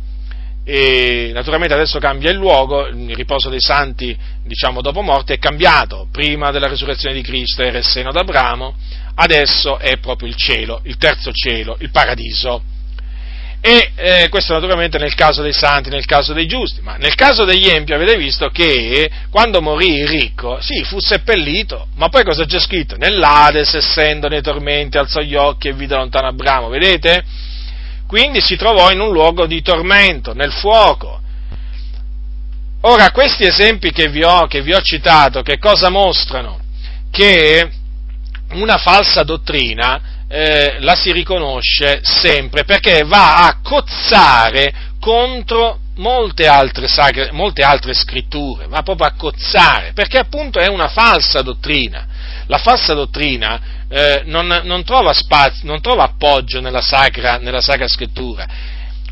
S1: E naturalmente adesso cambia il luogo, il riposo dei santi diciamo dopo morte è cambiato, prima della risurrezione di Cristo era il seno d'Abramo, adesso è proprio il cielo, il terzo cielo, il paradiso. E eh, questo naturalmente nel caso dei santi, nel caso dei giusti, ma nel caso degli empi avete visto che quando morì il ricco, sì, fu seppellito, ma poi cosa c'è scritto? Nell'Ades, essendo nei tormenti, alzò gli occhi e vide lontano Abramo, vedete? Quindi si trovò in un luogo di tormento, nel fuoco. Ora, questi esempi che vi ho, che vi ho citato, che cosa mostrano? Che una falsa dottrina eh, la si riconosce sempre perché va a cozzare contro molte altre, sacre, molte altre scritture, va proprio a cozzare, perché appunto è una falsa dottrina. La falsa dottrina eh, non, non, trova spazio, non trova appoggio nella sacra, nella sacra scrittura,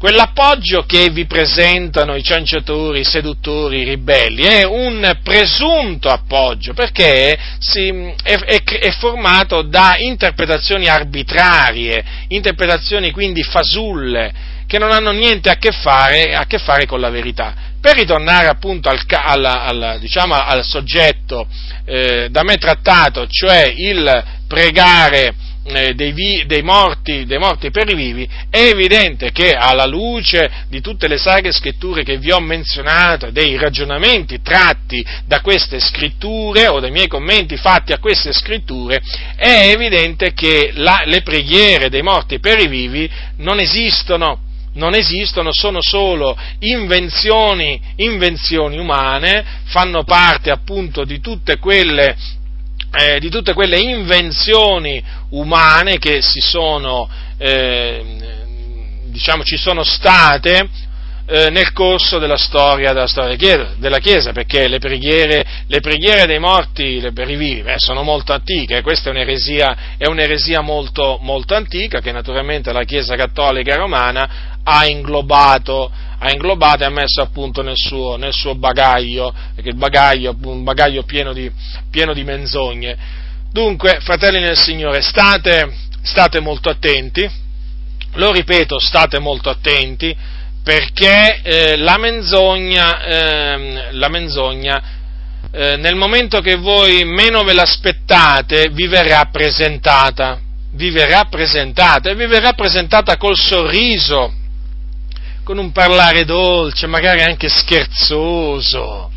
S1: quell'appoggio che vi presentano i cianciatori, i seduttori, i ribelli, è un presunto appoggio, perché si, è, è, è, formato da interpretazioni arbitrarie, interpretazioni quindi fasulle, che non hanno niente a che fare, a che fare con la verità. Per ritornare appunto al, al, al, diciamo, al soggetto eh, da me trattato, cioè il pregare eh, dei, vi, dei, morti, dei, morti, per i vivi, è evidente che alla luce di tutte le sacre scritture che vi ho menzionato, dei ragionamenti tratti da queste scritture o dai miei commenti fatti a queste scritture, è evidente che la, le preghiere dei morti per i vivi non esistono non esistono, sono solo invenzioni, invenzioni, umane, fanno parte appunto di tutte quelle eh, di tutte quelle invenzioni umane che si sono, eh, diciamo, ci sono state eh, nel corso della storia, della storia, della Chiesa, perché le preghiere, le preghiere dei morti per i vivi beh, sono molto antiche, questa è un'eresia, è un'eresia molto, molto antica che naturalmente la Chiesa cattolica romana ha inglobato, ha inglobato e ha messo appunto nel suo, nel suo bagaglio, perché il bagaglio è un bagaglio pieno di, pieno di menzogne. Dunque, fratelli nel Signore, state, state molto attenti, lo ripeto, state molto attenti, perché eh, la menzogna, eh, la menzogna eh, nel momento che voi meno ve l'aspettate, vi verrà presentata, vi verrà presentata e vi verrà presentata col sorriso con un parlare dolce, magari anche scherzoso,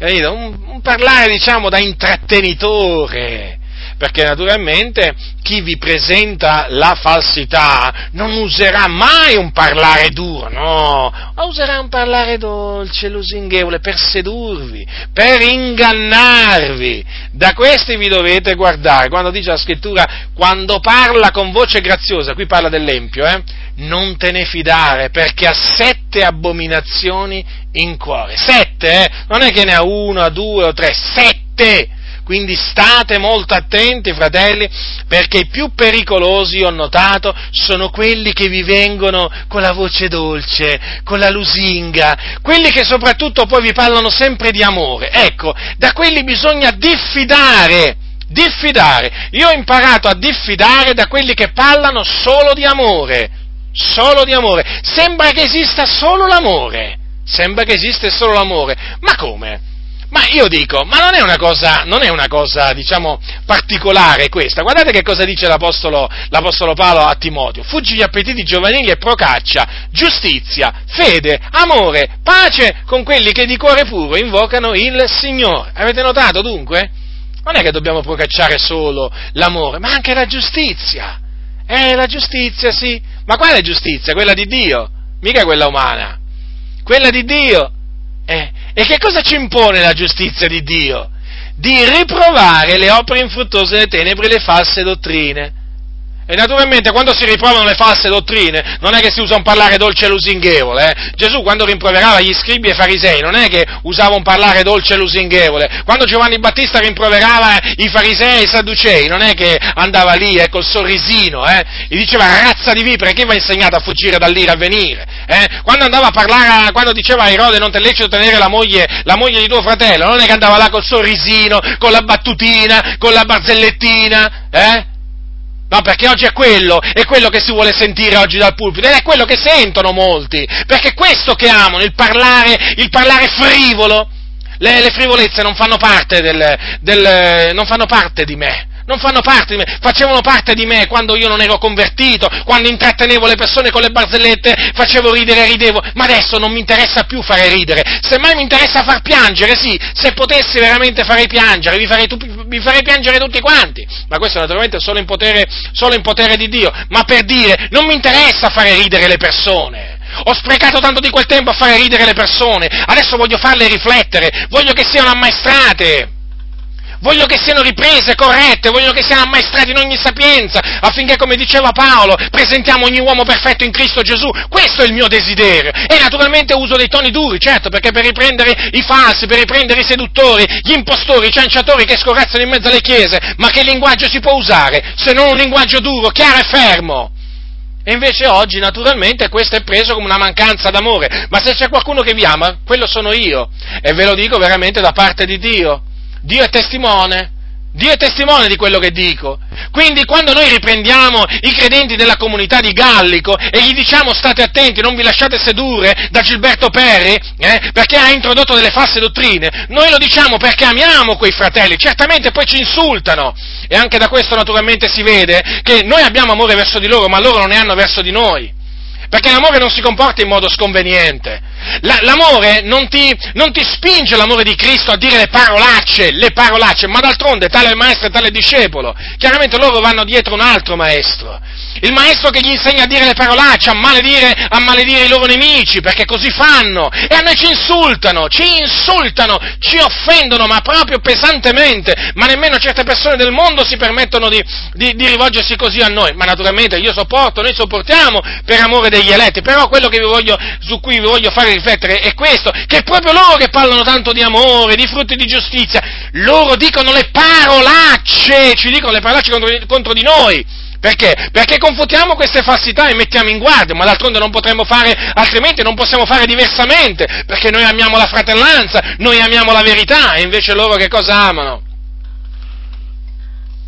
S1: un, un parlare diciamo da intrattenitore, perché naturalmente chi vi presenta la falsità non userà mai un parlare duro, no, ma userà un parlare dolce, lusinghevole, per sedurvi, per ingannarvi. Da questi vi dovete guardare, quando dice la scrittura, quando parla con voce graziosa, qui parla dell'empio, eh, non te ne fidare, perché ha sette abominazioni in cuore. Sette, eh? Non è che ne ha uno, due o tre, sette! Quindi state molto attenti, fratelli, perché i più pericolosi, ho notato, sono quelli che vi vengono con la voce dolce, con la lusinga, quelli che soprattutto poi vi parlano sempre di amore. Ecco, da quelli bisogna diffidare. Diffidare. Io ho imparato a diffidare da quelli che parlano solo di amore solo di amore. Sembra che esista solo l'amore. Sembra che esista solo l'amore. Ma come? Ma io dico, ma non è una cosa, non è una cosa diciamo, particolare questa. Guardate che cosa dice l'Apostolo, l'Apostolo Paolo a Timoteo. Fuggi gli appetiti giovanili e procaccia giustizia, fede, amore, pace con quelli che di cuore puro invocano il Signore. Avete notato dunque? Non è che dobbiamo procacciare solo l'amore, ma anche la giustizia. Eh, la giustizia, sì. Ma quale giustizia? Quella di Dio, mica quella umana. Quella di Dio. Eh, e che cosa ci impone la giustizia di Dio? Di riprovare le opere infruttuose delle tenebre e le false dottrine. E naturalmente quando si riprovano le false dottrine non è che si usa un parlare dolce e lusinghevole. Eh? Gesù quando rimproverava gli scribi e i farisei non è che usava un parlare dolce e lusinghevole. Quando Giovanni Battista rimproverava i farisei e i sadducei non è che andava lì eh, col sorrisino, eh? diceva razza di vipere, che va insegnato a fuggire dall'ira a venire? Eh? Quando andava a parlare, quando diceva a Erode non te lecito tenere la moglie, la moglie di tuo fratello, non è che andava là col sorrisino, con la battutina, con la barzellettina, eh? No, perché oggi è quello, è quello che si vuole sentire oggi dal pulpito, ed è quello che sentono molti, perché è questo che amano, il parlare, il parlare frivolo. Le, le frivolezze non fanno parte del, del, non fanno parte di me, non fanno parte di me, facevano parte di me quando io non ero convertito, quando intrattenevo le persone con le barzellette, facevo ridere ridevo, ma adesso non mi interessa più fare ridere, semmai mi interessa far piangere, sì, se potessi veramente farei piangere, vi farei, vi farei piangere tutti quanti, ma questo naturalmente solo in, potere, solo in potere di Dio, ma per dire, non mi interessa fare ridere le persone. Ho sprecato tanto di quel tempo a fare ridere le persone, adesso voglio farle riflettere, voglio che siano ammaestrate voglio che siano riprese, corrette, voglio che siano ammaestrate in ogni sapienza, affinché, come diceva Paolo, presentiamo ogni uomo perfetto in Cristo Gesù. Questo è il mio desiderio. E naturalmente uso dei toni duri, certo, perché per riprendere i falsi, per riprendere i seduttori, gli impostori, i cianciatori che scorazzano in mezzo alle chiese, ma che linguaggio si può usare se non un linguaggio duro, chiaro e fermo? E invece oggi, naturalmente, questo è preso come una mancanza d'amore. Ma se c'è qualcuno che vi ama, quello sono io. E ve lo dico veramente da parte di Dio. Dio è testimone. Dio è testimone di quello che dico. Quindi quando noi riprendiamo i credenti della comunità di Gallico e gli diciamo state attenti, non vi lasciate sedurre da Gilberto Perri, eh, perché ha introdotto delle false dottrine, noi lo diciamo perché amiamo quei fratelli, certamente poi ci insultano. E anche da questo naturalmente si vede che noi abbiamo amore verso di loro, ma loro non ne hanno verso di noi perché l'amore non si comporta in modo sconveniente. La, l'amore non ti, non ti, spinge l'amore di Cristo a dire le parolacce, le parolacce, ma d'altronde tale maestro e tale discepolo. Chiaramente loro vanno dietro un altro maestro. Il maestro che gli insegna a dire le parolacce, a maledire, a maledire i loro nemici, perché così fanno. E a noi ci insultano, ci insultano, ci offendono, ma proprio pesantemente. Ma nemmeno certe persone del mondo si permettono di, di, di rivolgersi così a noi. Ma naturalmente io sopporto, noi sopportiamo per amore degli eletti. Però quello voglio, su cui vi voglio fare riflettere è questo, che proprio loro che parlano tanto di amore, di frutti di giustizia. Loro dicono le parolacce, ci dicono le parolacce contro, contro di noi. Perché? Perché confutiamo queste falsità e mettiamo in guardia, ma d'altronde non potremmo fare altrimenti, non possiamo fare diversamente, perché noi amiamo la fratellanza, noi amiamo la verità, e invece loro che cosa amano?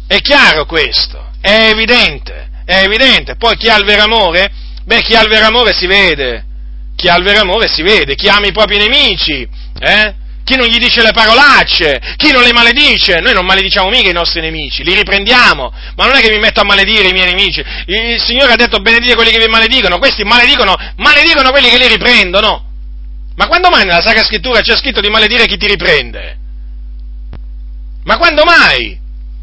S1: È chiaro questo, è evidente, è evidente. Poi chi ha il vero amore? Beh, chi ha il vero amore si vede, chi ha il vero amore si vede, chi ama i propri nemici, eh? chi non gli dice le parolacce, chi non le maledice, noi non malediciamo mica i nostri nemici, li riprendiamo, ma non è che mi metto a maledire i miei nemici, il Signore ha detto benedite quelli che vi maledicono, questi maledicono, maledicono quelli che li riprendono. Ma quando mai nella Sacra Scrittura c'è scritto di maledire chi ti riprende? Ma quando mai?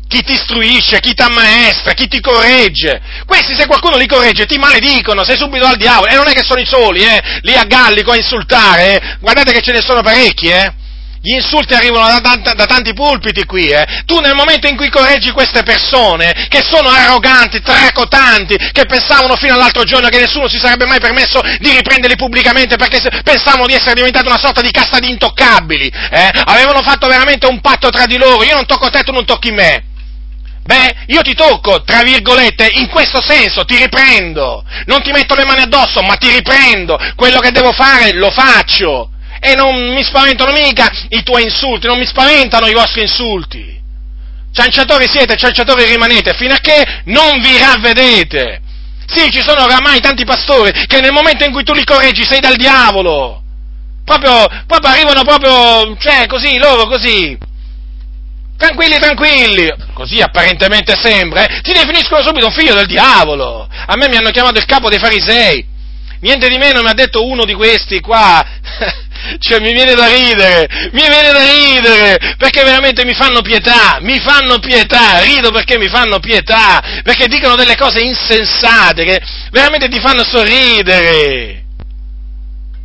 S1: Chi ti istruisce, chi ti ammaestra, chi ti corregge. Questi se qualcuno li corregge ti maledicono, sei subito al diavolo. E non è che sono i soli, eh, lì a Gallico a insultare, eh. Guardate che ce ne sono parecchi, eh. Gli insulti arrivano da, da, da, tanti pulpiti qui, eh. Tu nel momento in cui correggi queste persone, che sono arroganti, tracotanti, che pensavano fino all'altro giorno che nessuno si sarebbe mai permesso di riprenderli pubblicamente perché pensavano di essere diventati una sorta di casta di intoccabili, eh. Avevano fatto veramente un patto tra di loro, io non tocco te, tu non tocchi me. Beh, io ti tocco, tra virgolette, in questo senso, ti riprendo. Non ti metto le mani addosso, ma ti riprendo. Quello che devo fare, lo faccio. E non mi spaventano mica i tuoi insulti, non mi spaventano i vostri insulti. Cianciatori siete, cianciatori rimanete, fino a che non vi ravvedete. Sì, ci sono oramai tanti pastori che nel momento in cui tu li correggi sei dal diavolo. proprio, proprio arrivano proprio, cioè così, loro così, tranquilli, tranquilli, così apparentemente sembra, eh? ti definiscono subito figlio del diavolo. A me mi hanno chiamato il capo dei farisei. Niente di meno mi ha detto uno di questi qua, cioè mi viene da ridere, mi viene da ridere, perché veramente mi fanno pietà, mi fanno pietà, rido perché mi fanno pietà, perché dicono delle cose insensate che veramente ti fanno sorridere.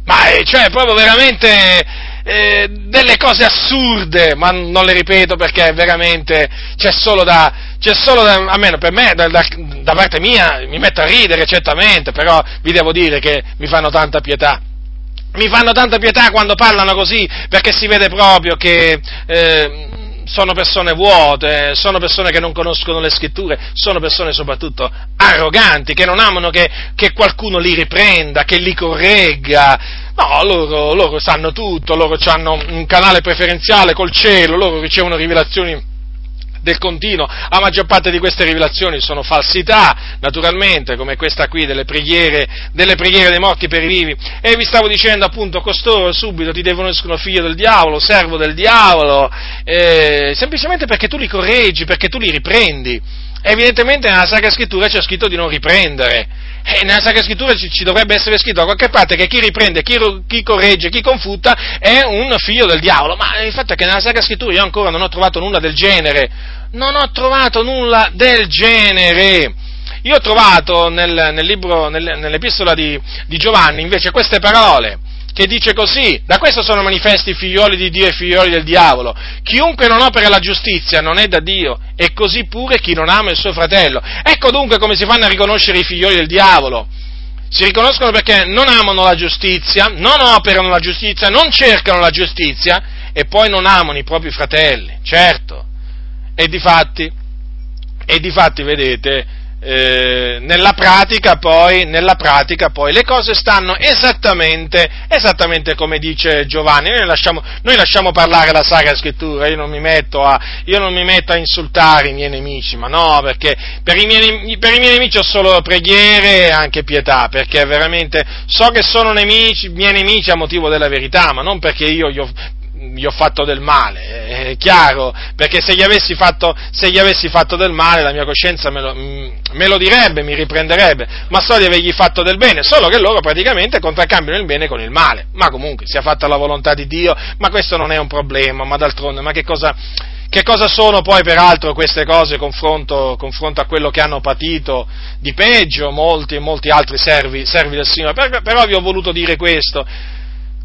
S1: Ma è, cioè, proprio veramente eh, delle cose assurde, ma non le ripeto perché veramente c'è solo da, c'è solo da, almeno per me, da, da, da parte mia, mi metto a ridere certamente, però vi devo dire che mi fanno tanta pietà mi fanno tanta pietà quando parlano così, perché si vede proprio che eh, sono persone vuote, sono persone che non conoscono le scritture, sono persone soprattutto arroganti, che non amano che, che qualcuno li riprenda, che li corregga. No, loro, loro sanno tutto, loro hanno un canale preferenziale col cielo, loro ricevono rivelazioni del continuo. La maggior parte di queste rivelazioni sono falsità, naturalmente, come questa qui delle preghiere, delle preghiere dei morti per i vivi. E vi stavo dicendo appunto, costoro subito ti devono essere figlio del diavolo, servo del diavolo, eh, semplicemente perché tu li correggi, perché tu li riprendi. Evidentemente nella Sacra Scrittura c'è scritto di non riprendere. E nella Sacra Scrittura ci, ci, dovrebbe essere scritto da qualche parte che chi riprende, chi, chi, corregge, chi confuta è un figlio del diavolo. Ma il fatto è che nella Sacra Scrittura io ancora non ho trovato nulla del genere. Non ho trovato nulla del genere. Io ho trovato nel, nel libro, nel, nell'epistola di, di Giovanni invece queste parole che dice così, da questo sono manifesti i figlioli di Dio e i figlioli del diavolo. Chiunque non opera la giustizia non è da Dio, e così pure chi non ama il suo fratello. Ecco dunque come si fanno a riconoscere i figlioli del diavolo. Si riconoscono perché non amano la giustizia, non operano la giustizia, non cercano la giustizia e poi non amano i propri fratelli, certo. E di fatti, e di fatti vedete, eh, nella, pratica poi, nella pratica poi le cose stanno esattamente, esattamente come dice Giovanni. Noi lasciamo, noi lasciamo, parlare la Sacra Scrittura, io non, a, io non, mi metto a, insultare i miei nemici, ma no, perché per i miei, per i miei nemici ho solo preghiere e anche pietà, perché veramente so che sono nemici, miei nemici a motivo della verità, ma non perché io gli ho gli ho fatto del male, è chiaro, perché se gli avessi fatto, gli avessi fatto del male la mia coscienza me lo, mm, me lo, direbbe, mi riprenderebbe, ma so di avergli fatto del bene, solo che loro praticamente contraccambiano il bene con il male, ma comunque sia fatta la volontà di Dio, ma questo non è un problema, ma d'altronde, ma che cosa, che cosa sono poi peraltro queste cose confronto, confronto, a quello che hanno patito? Di peggio molti e molti altri servi, servi del Signore? però vi ho voluto dire questo,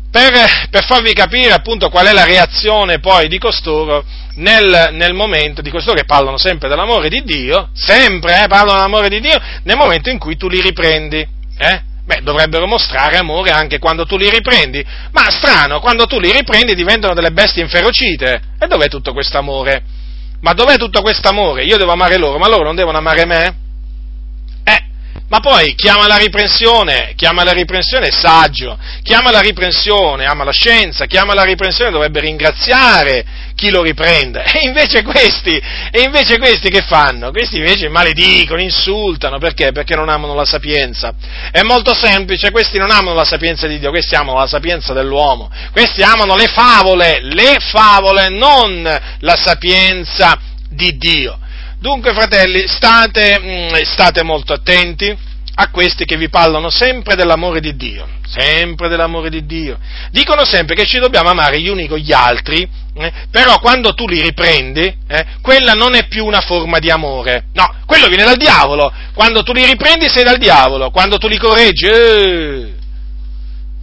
S1: per, per, farvi capire appunto qual è la reazione poi di costoro nel, nel, momento, di costoro che parlano sempre dell'amore di Dio, sempre eh, parlano dell'amore di Dio, nel momento in cui tu li riprendi. Eh? Beh, dovrebbero mostrare amore anche quando tu li riprendi, ma strano, quando tu li riprendi diventano delle bestie inferocite. E dov'è tutto questo amore? Ma dov'è tutto questo amore? Io devo amare loro, ma loro non devono amare me? Ma poi chiama la riprensione, chiama la riprensione saggio, chiama la riprensione, ama la scienza, chiama la riprensione dovrebbe ringraziare chi lo riprende. E invece questi, e invece questi che fanno? Questi invece maledicono, insultano, perché? Perché non amano la sapienza. È molto semplice, questi non amano la sapienza di Dio, questi amano la sapienza dell'uomo. Questi amano le favole, le favole, non la sapienza di Dio. Dunque, fratelli, state, mm, state molto attenti a questi che vi parlano sempre dell'amore di Dio, sempre dell'amore di Dio. Dicono sempre che ci dobbiamo amare gli uni con gli altri, eh, però quando tu li riprendi, eh, quella non è più una forma di amore. No, quello viene dal diavolo. Quando tu li riprendi sei dal diavolo, quando tu li correggi, eh,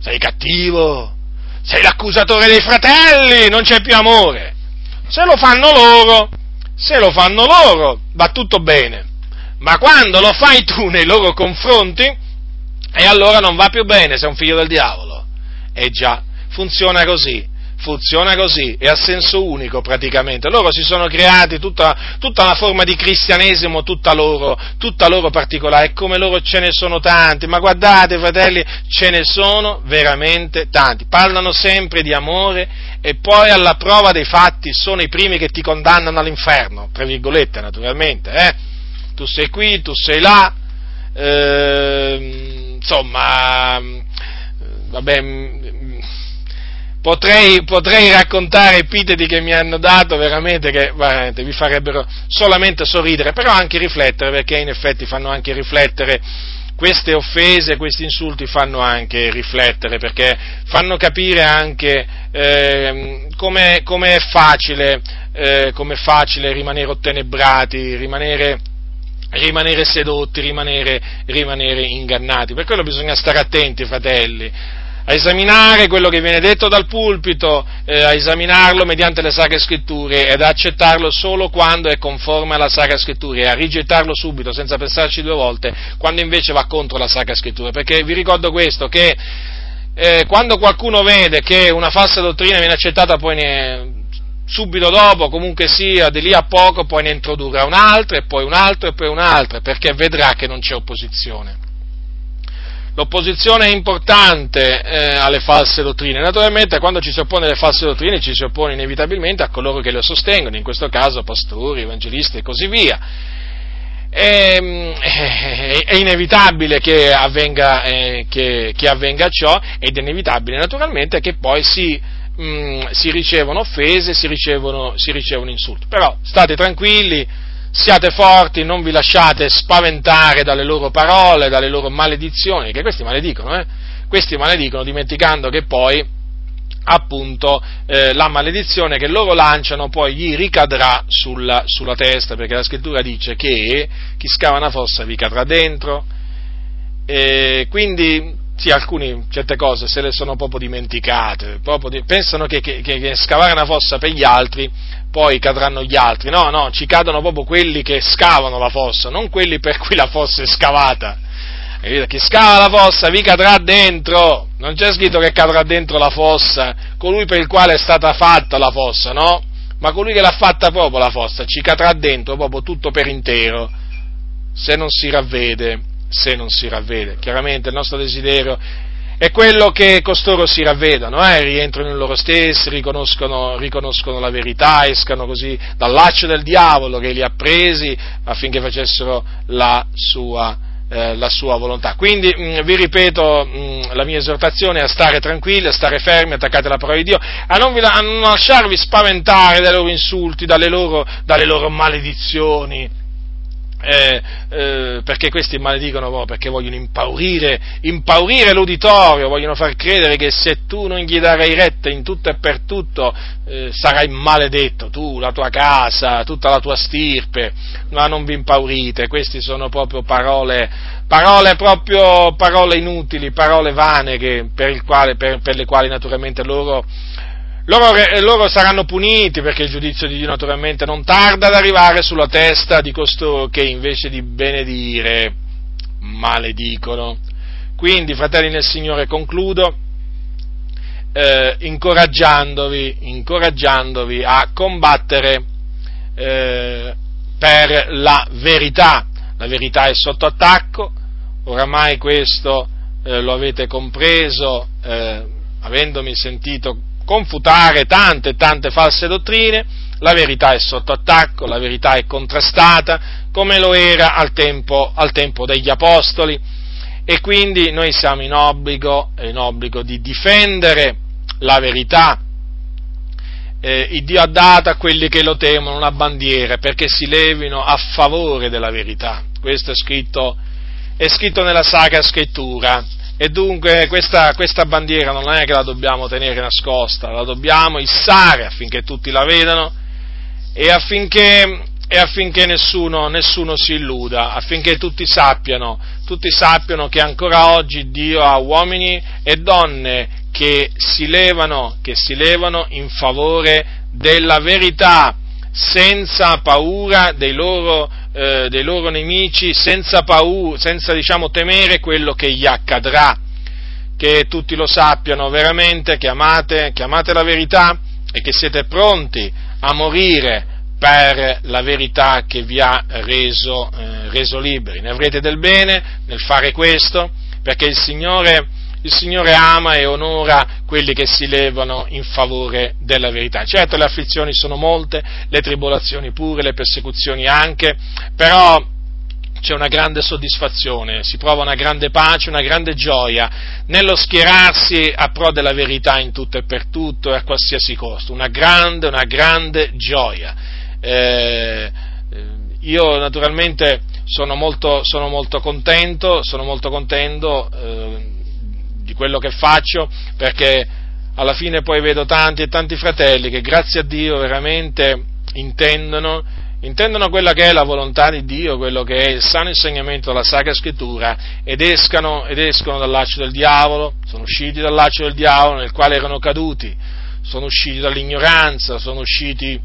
S1: sei cattivo, sei l'accusatore dei fratelli, non c'è più amore. Se lo fanno loro, se lo fanno loro, va tutto bene. Ma quando lo fai tu nei loro confronti, e allora non va più bene, sei un figlio del diavolo. E già, funziona così funziona così, è a senso unico praticamente. Loro si sono creati tutta, tutta una forma di cristianesimo, tutta loro, tutta loro particolare, e come loro ce ne sono tanti, ma guardate fratelli, ce ne sono veramente tanti. Parlano sempre di amore e poi alla prova dei fatti sono i primi che ti condannano all'inferno, tra virgolette naturalmente, eh? Tu sei qui, tu sei là, eh, insomma, vabbè, potrei, potrei, raccontare epiteti che mi hanno dato veramente che veramente, vi farebbero solamente sorridere, però anche riflettere, perché in effetti fanno anche riflettere queste offese, questi insulti fanno anche riflettere, perché fanno capire anche eh, come è facile, eh, facile rimanere ottenebrati, rimanere rimanere sedotti, rimanere, rimanere, ingannati. Per quello bisogna stare attenti, fratelli, a esaminare quello che viene detto dal pulpito, eh, a esaminarlo mediante le sacre scritture ed a accettarlo solo quando è conforme alla sacra scrittura e a rigettarlo subito senza pensarci due volte quando invece va contro la sacra scrittura. Perché vi ricordo questo, che eh, quando qualcuno vede che una falsa dottrina viene accettata poi ne, subito dopo, comunque sia, di lì a poco, poi ne introdurrà un'altra e poi un'altra e poi un'altra, perché vedrà che non c'è opposizione. L'opposizione è importante eh, alle false dottrine. Naturalmente quando ci si oppone alle false dottrine ci si oppone inevitabilmente a coloro che le sostengono, in questo caso pastori, evangelisti e così via. È, ehm, è, è inevitabile che avvenga, eh, che, che avvenga, ciò ed è inevitabile naturalmente che poi si, mh, mm, si ricevono offese, si ricevono, si ricevono insulti. Però state tranquilli, siate forti, non vi lasciate spaventare dalle loro parole, dalle loro maledizioni, che questi maledicono, eh? Questi maledicono dimenticando che poi appunto eh, la maledizione che loro lanciano poi gli ricadrà sulla, sulla, testa, perché la scrittura dice che chi scava una fossa vi cadrà dentro, e quindi sì, alcuni certe cose se le sono proprio dimenticate, proprio di, pensano che, che, che, scavare una fossa per gli altri poi cadranno gli altri, no, no, ci cadono proprio quelli che scavano la fossa, non quelli per cui la fossa è scavata. Chi scava la fossa vi cadrà dentro, non c'è scritto che cadrà dentro la fossa colui per il quale è stata fatta la fossa, no? Ma colui che l'ha fatta proprio la fossa ci cadrà dentro proprio tutto per intero, se non si ravvede se non si ravvede. Chiaramente il nostro desiderio è quello che costoro si ravvedano, eh, rientrano in loro stessi, riconoscono, riconoscono, la verità, escano così dal laccio del diavolo che li ha presi affinché facessero la sua, eh, la sua volontà. Quindi mh, vi ripeto mh, la mia esortazione a stare tranquilli, a stare fermi, attaccati alla parola di Dio, a non, vi, a non lasciarvi spaventare dai loro insulti, dalle loro, dalle loro maledizioni eh, eh, perché questi maledicono proprio, perché vogliono impaurire, impaurire l'uditorio, vogliono far credere che se tu non gli darai retta in tutto e per tutto eh, sarai maledetto, tu, la tua casa, tutta la tua stirpe, ma non vi impaurite, queste sono proprio parole, parole proprio, parole inutili, parole vane che, per, quale, per, per le quali naturalmente loro loro, loro, saranno puniti perché il giudizio di Dio naturalmente non tarda ad arrivare sulla testa di costoro che invece di benedire maledicono. Quindi, fratelli nel Signore, concludo eh, incoraggiandovi, incoraggiandovi, a combattere eh, per la verità. La verità è sotto attacco, oramai questo eh, lo avete compreso, eh, avendomi sentito confutare tante e tante false dottrine, la verità è sotto attacco, la verità è contrastata, come lo era al tempo, al tempo degli Apostoli, e quindi noi siamo in obbligo, in obbligo di difendere la verità. Eh, il Dio ha dato a quelli che lo temono una bandiera perché si levino a favore della verità. Questo è scritto, è scritto nella Sacra Scrittura e dunque questa, questa, bandiera non è che la dobbiamo tenere nascosta, la dobbiamo issare affinché tutti la vedano e affinché, e affinché nessuno, nessuno, si illuda, affinché tutti sappiano, tutti sappiano che ancora oggi Dio ha uomini e donne che si levano, che si levano in favore della verità, senza paura dei loro, eh, dei loro nemici, senza, paura, senza diciamo, temere quello che gli accadrà. Che tutti lo sappiano veramente, che amate, che amate la verità e che siete pronti a morire per la verità che vi ha reso, eh, reso liberi. Ne avrete del bene nel fare questo, perché il Signore il Signore ama e onora quelli che si levano in favore della verità. Certo le afflizioni sono molte, le tribolazioni pure, le persecuzioni anche, però c'è una grande soddisfazione, si prova una grande pace, una grande gioia nello schierarsi a pro della verità in tutto e per tutto e a qualsiasi costo, una grande, una grande gioia. Eh, io naturalmente sono molto, sono molto contento, sono molto contento eh, di quello che faccio perché alla fine poi vedo tanti e tanti fratelli che grazie a Dio veramente intendono, intendono quella che è la volontà di Dio, quello che è il sano insegnamento della Sacra Scrittura ed escano, ed escono dal laccio del diavolo, sono usciti dal laccio del diavolo nel quale erano caduti, sono usciti dall'ignoranza, sono usciti,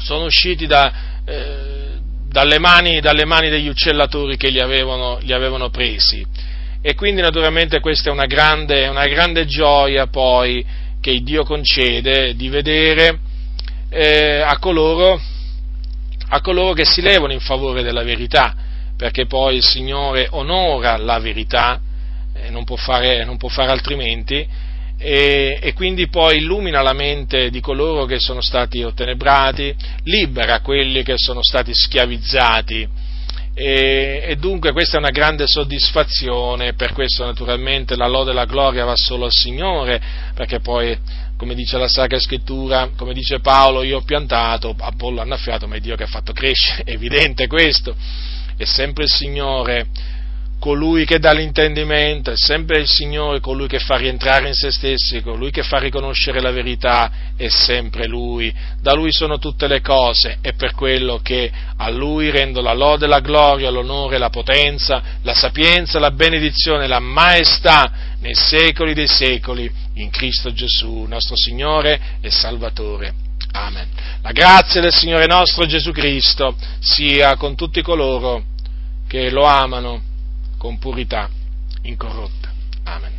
S1: sono usciti da, eh, dalle, mani, dalle, mani, degli uccellatori che li avevano, li avevano presi. E quindi naturalmente questa è una grande, una grande gioia poi che Dio concede di vedere eh, a, coloro, a coloro che si levano in favore della verità, perché poi il Signore onora la verità, eh, non, può fare, non, può fare, altrimenti, e, e, quindi poi illumina la mente di coloro che sono stati ottenebrati, libera quelli che sono stati schiavizzati. E, e, dunque questa è una grande soddisfazione, per questo naturalmente la lode e la gloria va solo al Signore, perché poi come dice la Sacra Scrittura, come dice Paolo, io ho piantato, Apollo ha annaffiato, ma è Dio che ha fatto crescere, è evidente questo, è sempre il Signore colui che dà l'intendimento, è sempre il Signore colui che fa rientrare in se stessi, colui che fa riconoscere la verità, è sempre Lui. Da Lui sono tutte le cose, è per quello che a Lui rendo la lode, la gloria, l'onore, la potenza, la sapienza, la benedizione, la maestà nei secoli dei secoli, in Cristo Gesù, nostro Signore e Salvatore. Amen. La grazia del Signore nostro Gesù Cristo sia con tutti coloro che lo amano con purità incorrotta. Amen.